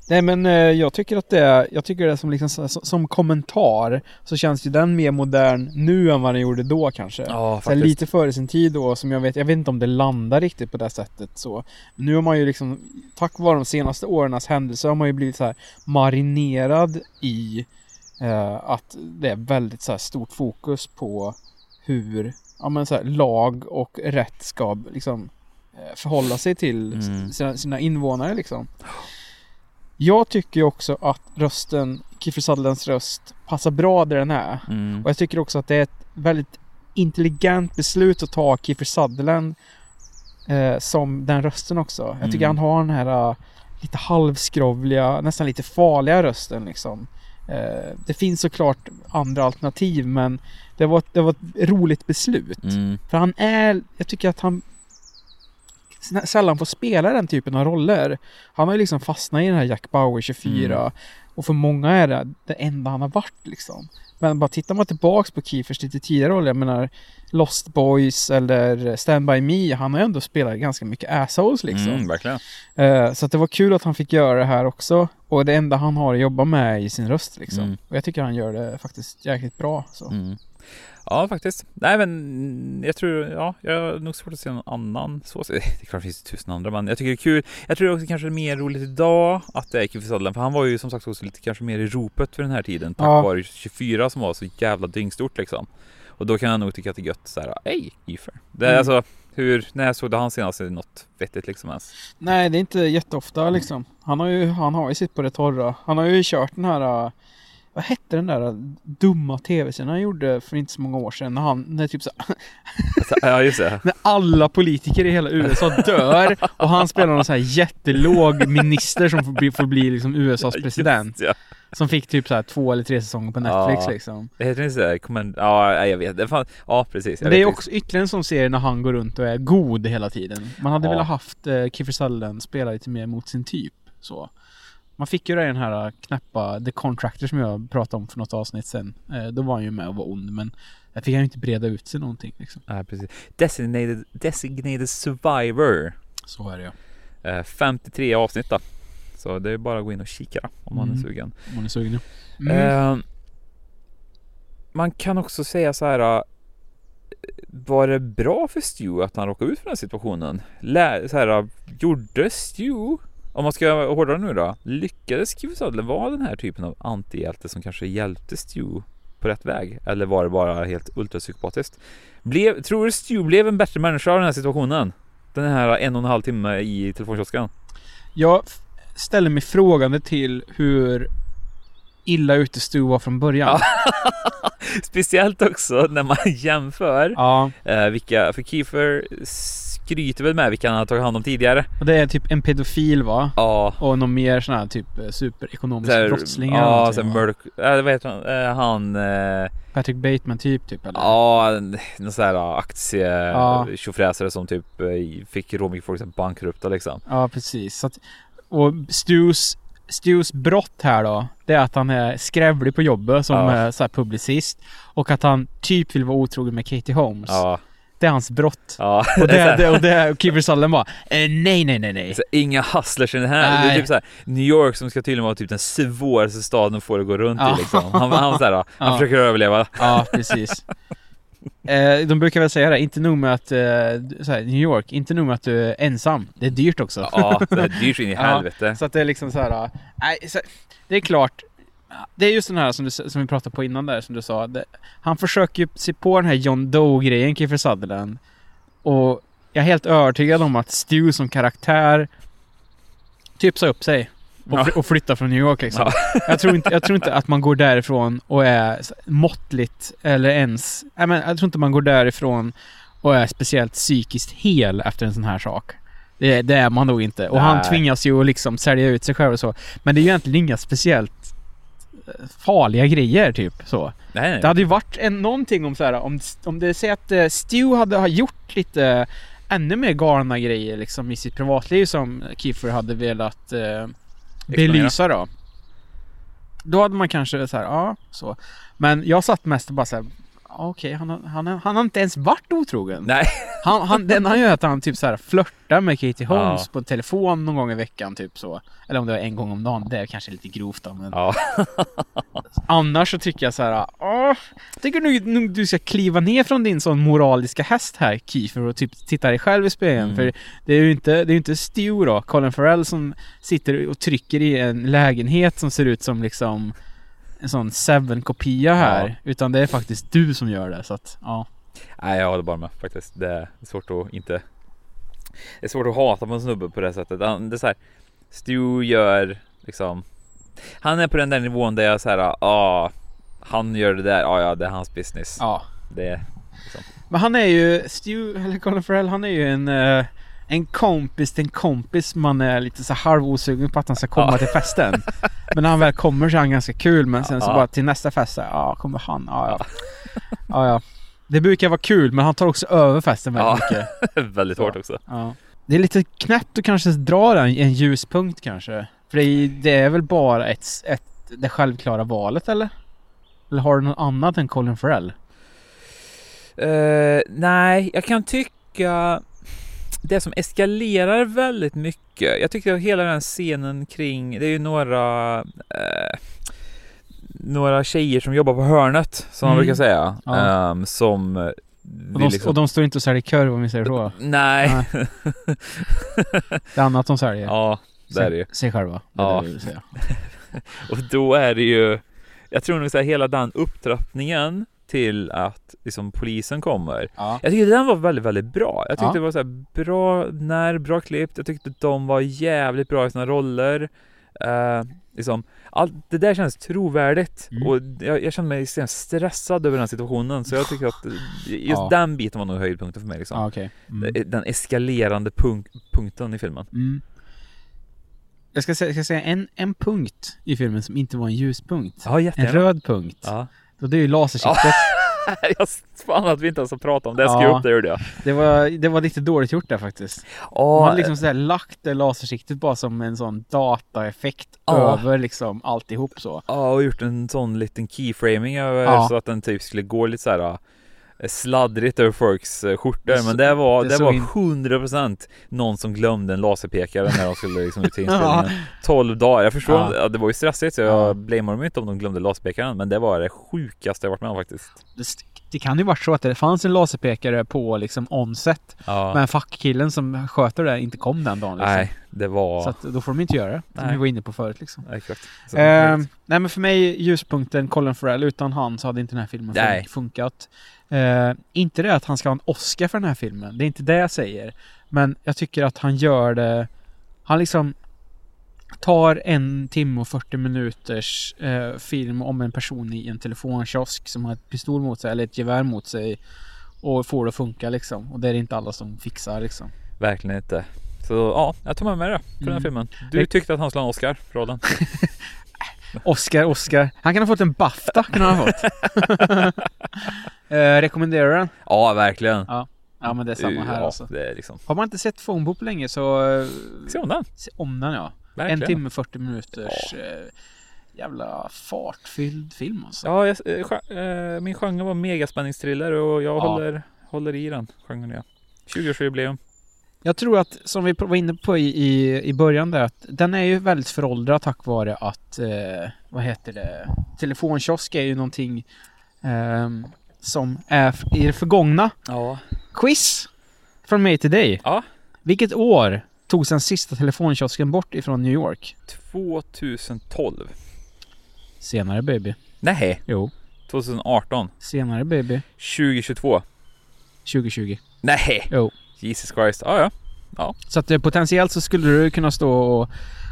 Nej men eh, jag tycker att det är, jag tycker det är som liksom som kommentar så känns ju den mer modern nu än vad den gjorde då kanske. Ja, så lite före sin tid då som jag vet, jag vet inte om det landar riktigt på det sättet så. Nu har man ju liksom, tack vare de senaste årens händelser har man ju blivit så här marinerad i eh, att det är väldigt så här stort fokus på hur ja, men så här, lag och rätt ska liksom eh, förhålla sig till Mm. sina, sina invånare liksom. Jag tycker också att rösten, Kiefer Sutherlands röst, passar bra där den är. Mm. Och jag tycker också att det är ett väldigt intelligent beslut att ta Kiefer Sutherland eh, som den rösten också. Jag tycker Mm. han har den här eh, lite halvskrovliga, nästan lite farliga rösten liksom. Eh, det finns såklart andra alternativ men det var, det var ett roligt beslut. Mm. För han är, jag tycker att han sällan får spela den typen av roller. Han har ju liksom fastnat i den här Jack Bauer 24 Mm. Och för många är det det enda han har varit liksom. Men bara tittar man tillbaks på Kiefers lite tidigare roller, jag menar Lost Boys eller Stand By Me, han har ju ändå spelat ganska mycket assholes liksom. Mm, verkligen. Eh, så att det var kul att han fick göra det här också. Och det enda han har att jobba med är i sin röst liksom. Mm. Och jag tycker han gör det faktiskt jäkligt bra. Så. Mm. Ja, faktiskt. Nej, men jag tror, ja, jag har nog svårt att se någon annan så. (laughs) Det är klart det finns tusen andra, men jag tycker det är kul. Jag tror också kanske det är mer roligt idag att det är Kiefer Sutherland, för han var ju som sagt också lite kanske mer i ropet för den här tiden, tack Ja. vare 24 som var så jävla dyngstort liksom. Och då kan jag nog tycka att det är gött så här, hej Kiefer. Det är Mm. alltså, hur, när såg du han senast i något vettigt liksom ens? Nej, det är inte jätteofta liksom. Han har ju, han har ju sitt på det torra. Han har ju kört den här... Vad hette den där dumma tv-serien han gjorde för inte så många år sedan? När han, när typ så, Alltså, ja, just det. (laughs) när alla politiker i hela USA (laughs) dör och han spelar någon så här jättelåg minister som får bli, får bli liksom USAs president. Just, ja. Som fick typ så här två eller tre säsonger på Netflix Ja. liksom. Det heter inte såhär, command... ja jag vet. Det fan... Ja precis. Det är också ytterligare en sån serie när han går runt och är god hela tiden. Man hade Ja. velat haft eh, Kiefer Sutherland spela lite mer mot sin typ. Så. Man fick ju den här eh, knäppa The Contractor som jag pratade om för något avsnitt sen. Eh, då var han ju med och var ond men där fick han ju inte breda ut sig någonting liksom. Ja, precis. Designated, designated Survivor. Så är det ja. Eh, 53 avsnitt då. Så det är bara att gå in och kika om man är Mm. sugen. Om man är sugen ja. Mm. Eh, man kan också säga så här. Var det bra för Stu att han råkade ut för den situationen? Lä, så här, gjorde Stu, om man ska hårdra nu då, lyckades Stu Sutherland vara den här typen av antihjälte som kanske hjälpte Stu på rätt väg? Eller var det bara helt ultrapsykopatiskt? Blev, tror du Stu blev en bättre människa av den här situationen? Den här en och en halv timme i telefonkiosken? Jag ställer mig frågande till hur illa ute Stu var från början. (laughs) Speciellt också när man (laughs) jämför Ja, eh, vilka, för Kiefer skryter väl med vilka han har tagit hand om tidigare. och det är typ en pedofil va? Ja. Och någon mer sån här typ eh, superekonomisk brottsling Ja, sen mörk... Äh, vad heter han? Eh, han... Eh, Patrick Bateman typ typ eller? ja, någon sån här aktie Ja. som typ fick rå mycket folk bankrupta liksom. Ja, precis. Att, och Stus, Stus brott här då, det är att han är skrävlig på jobbet som Ja. så publicist. Och att han typ vill vara otrogen med Katie Holmes. Ja. Det är hans brott. Ja. Och Det (laughs) det, och det, och Kiefer Sutherland bara, eh, nej, nej, nej, nej. Så inga hustlers i den här. Det är typ så här, New York som ska tydligen vara typ den svåraste staden att få det att gå runt Ja. i liksom. Han, han, så här, (laughs) han Ja. försöker överleva. Ja, precis. Eh, de brukar väl säga det, inte nog med att, eh, så här, New York, inte nog med att du är ensam, det är dyrt också. Ja, det är dyrt in i (laughs) Ja, helvete. Så att det är liksom så här. äh, Nej, så, det är klart. Det är just den här som, du, som vi pratade på innan där som du sa. Det, han försöker ju se på den här John Doe-grejen, Kiefer Sutherland. Och jag är helt övertygad om att Stu som karaktär typ sa upp sig. Och, Ja. fly, och flyttar från New York liksom. (laughs) Jag, tror inte, jag tror inte att man går därifrån och är måttligt eller ens... Jag, men, jag tror inte man går därifrån och är speciellt psykiskt hel efter en sån här sak. Det Det, är man nog inte. Och Nej. han tvingas ju att liksom sälja ut sig själv och så. Men det är ju egentligen inga speciellt farliga grejer typ så. Nej. Det hade ju varit en, någonting om så här, om, om det säger att eh, Stu hade ha gjort lite ännu mer galna grejer liksom i sitt privatliv som Kiefer hade velat eh, belysa då. Då hade man kanske så här, ja så. Men jag satt mest och bara så här, ja, okej han, har- han, har- han har inte ens varit otrogen. Nej. Han, han, den han gör att han typ så här flörtar med Katie Holmes Ja. på telefon någon gång i veckan typ så. Eller om det var en gång om dagen, det är kanske lite grovt då, men Ja. (laughs) Annars så tycker jag så här, åh, tycker du nog du ska kliva ner från din sån moraliska häst här Kiefer och typ titta dig själv i spegeln. Mm. För det är ju inte, det är inte Stu då, Colin Farrell som sitter och trycker i en lägenhet som ser ut som liksom en sån Seven-kopia här. Utan det är faktiskt du som gör det så att, ja. Nej jag håller bara med faktiskt. Det är svårt att inte Det är svårt att hata på en snubbe på det sättet. Han- Det är så här, Stu gör liksom Han är på den där nivån där jag så här, ah, han gör det där, ja ja det är hans business. Ja. Det är Men han är ju, Stu, eller Colin Farrell, han är ju en eh, en kompis till en kompis man är lite så halv osugen på att han ska komma Ja. till festen. Men när han väl kommer så är han ganska kul men sen så Ja. bara till nästa fest så ja kommer han, ja ja. ja ja. Det brukar vara kul men han tar också över festen väldigt Ja. mycket. (laughs) väldigt hårt också. Ja. Det är lite knäppt att kanske dra en, en ljuspunkt kanske. För det är, det är väl bara ett, ett, det självklara valet eller? Eller har du något annat än Colin Farrell? Eh, nej, jag kan tycka det som eskalerar väldigt mycket. Jag tyckte att hela den scenen kring, det är ju några eh, några tjejer som jobbar på hörnet som man Mm. brukar säga. Ja. ehm, som Och de, liksom- och de står inte och säljer korv om vi säger så. (laughs) Nej. (laughs) Det är annat de säljer. ja, det är det ju. Sig- själva. Ja. det. (laughs) Och då är det ju, jag tror nog så här, hela den upptrappningen till att liksom polisen kommer. Ja. Jag tyckte den var väldigt, väldigt bra. Jag tyckte Ja. det var så här bra när, bra klippt. Jag tyckte de var jävligt bra i sina roller. Uh, liksom, allt det där känns trovärdigt Mm. och jag, jag kände mig stressad över den situationen så jag tycker att just Ja. den biten var nog höjdpunkten för mig liksom. Ja, okej. Mm. Den eskalerande punk- punkten i filmen. Mm. Jag ska säga, jag ska säga en, en punkt i filmen som inte var en ljuspunkt. Ja, en röd punkt. Ja. Och det är ju lasersiktet. (laughs) jag fan att vi inte ens har pratat om det. Jag skrev Ja. upp det gjorde jag. Det var, det var lite dåligt gjort där faktiskt. Ja, Man hade liksom sådär lagt det lasersiktet bara som en sån dataeffekt över liksom alltihop så. Ja, och gjort en sån liten keyframing över så att den typ skulle gå lite så här äh, sladdrigt över folks äh, skjortor. Så- Men det var, det det var in- 100% någon som glömde en laserpekare när de skulle liksom ut till (laughs) inspelningen. 12 dagar. Jag förstår, Ja. ja. det var ju stressigt så jag Ja. blamear dem inte om de glömde laserpekaren. Men det var det sjukaste jag varit med om faktiskt. Det, det kan ju varit så att det fanns en laserpekare på liksom onset. Ja. Men fackkillen som sköter det inte kom den dagen. Liksom. Nej, det var... Så att, då får de inte göra det. Som vi var inne på förut liksom. Exakt. Eh, nej men för mig ljuspunkten Colin Farrell. Utan han så hade inte den här filmen Nej. funkat. Eh, inte det att han ska ha en Oscar för den här filmen. Det är inte det jag säger. Men jag tycker att han gör det... Han liksom tar en timme och 40 minuters eh, film om en person i en telefonkiosk som har ett pistol mot sig eller ett gevär mot sig och får det att funka liksom. Och det är det inte alla som fixar liksom. Verkligen inte. Så ja, jag tar med mig det för den här Mm. filmen. Du tyckte att han skulle ha en Oscar för rollen. (laughs) Oscar, Oscar. Han kan ha fått en Bafta, kan han ha fått. (laughs) eh, rekommenderar du den? Ja, verkligen. Ja. Ja men det är samma här ja, alltså. det är liksom... Har man inte sett Phonebo på länge så... eh, Se om den. Se om den ja. Verkligen. En timme 40 minuters eh, jävla fartfylld film alltså. Ja, jag, eh, eh, min genre var megaspänningsthriller och jag Ja. håller, håller i den genren. Ja. 20-årsjubileum. Jag tror att, som vi var inne på i, i, i början där, att den är ju väldigt föråldrad tack vare att, eh, vad heter det, telefonkiosk är ju någonting ehm, som är i det förgångna. Ja. Quiz från mig till dig. Ja. Vilket år togs den sista telefonkiosken bort ifrån New York? 2012. Senare baby. Nej, Jo. 2018. Senare baby. 2022. 2020. Nej, Jo. Jesus Christ. Ja, ja. Ja, Så att eh, potentiellt så skulle du kunna stå och,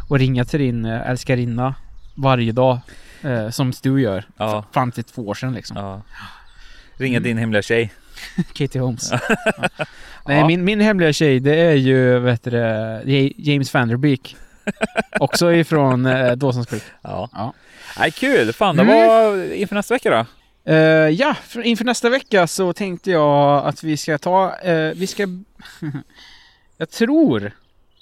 och ringa till din eh, älskarinna varje dag. Eh, som Stu gör. Ja. Fram till två år sedan liksom. ja. Ringa Mm. din hemliga tjej. (laughs) Katie Holmes. Ja. (laughs) Nej, min, min hemliga tjej det är ju vet du, James Van Der Beek. (laughs) Också ifrån eh, Dawson's Creek. Ja. Ja. Nej, kul! Fan, det Mm. var inför nästa vecka då. Eh, ja, för, inför nästa vecka så tänkte jag att vi ska ta, eh, vi ska, jag tror,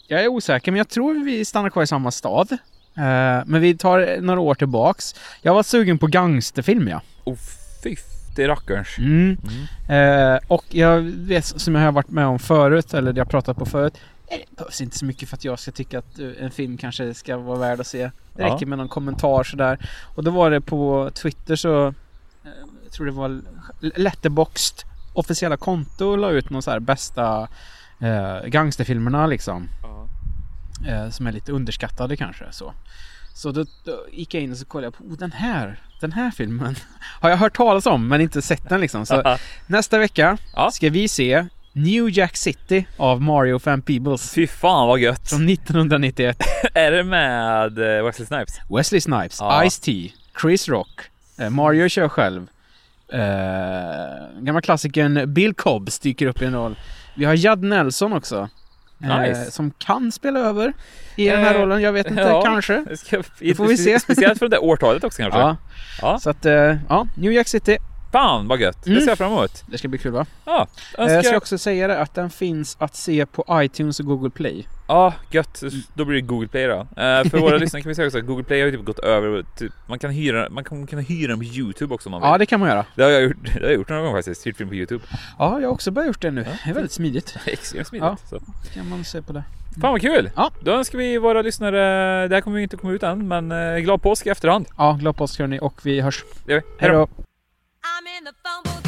jag är osäker, men jag tror vi stannar kvar i samma stad. Eh, men vi tar några år tillbaks. Jag var sugen på gangsterfilm ja. Oh, fy det är rackarns. Mm. Eh, och jag vet, som jag har varit med om förut, eller jag pratat på förut. eh, Det behövs inte så mycket för att jag ska tycka att eh, en film kanske ska vara värd att se. Det Ja. räcker med någon kommentar sådär. Och då var det på Twitter så, eh, jag tror det var Letterboxd officiella konto la ut någon så här bästa eh, gangsterfilmerna liksom. Eh, som är lite underskattade kanske så. Så då, då gick jag in och så kollade jag på oh, den här, den här filmen (laughs) har jag hört talas om men inte sett den liksom. Så (laughs) nästa vecka Ja. ska vi se New Jack City av Mario Van Peebles Fy fan vad gött! från 1991. (laughs) är det med eh, Wesley Snipes? Wesley Snipes, Ja. Ice-T, Chris Rock, eh, Mario kör själv. Eh, gamla klassikern Bill Cobbs dyker upp i en roll. Vi har Judd Nelson också. Eh, Nice. som kan spela över i den här Eh, rollen. Jag vet inte, ja. kanske. Det ska, Det får vi se. Speciellt för det årtalet också kanske. Ja. Ja. Så att, eh, ja, New Jack City. Fan vad gött! Det Mm. ser jag fram emot. Det ska bli kul va? Ja, Eh, Jag önskar... ska också säga det att den finns att se på iTunes och Google Play. Ja, gött. Då blir det Google Play då. Eh, för våra (laughs) lyssnare kan vi säga också att Google Play har ju typ gått över typ, man kan hyra, man kan, kan hyra den på Youtube också om man vill. Ja, det kan man göra. det har jag gjort, det har jag gjort några gånger faktiskt, hyrt film på Youtube. Ja, jag har också börjat gjort det nu. Det är väldigt smidigt. (laughs) Extremt smidigt. Ja. Så. Kan man se på det. Fan vad kul! Ja. Då önskar vi våra lyssnare, det här kommer ju inte komma ut än, men eh, glad påsk i efterhand. Ja, glad påsk hörni och vi hörs. Det gör vi. Hej då! I'm in the fumble.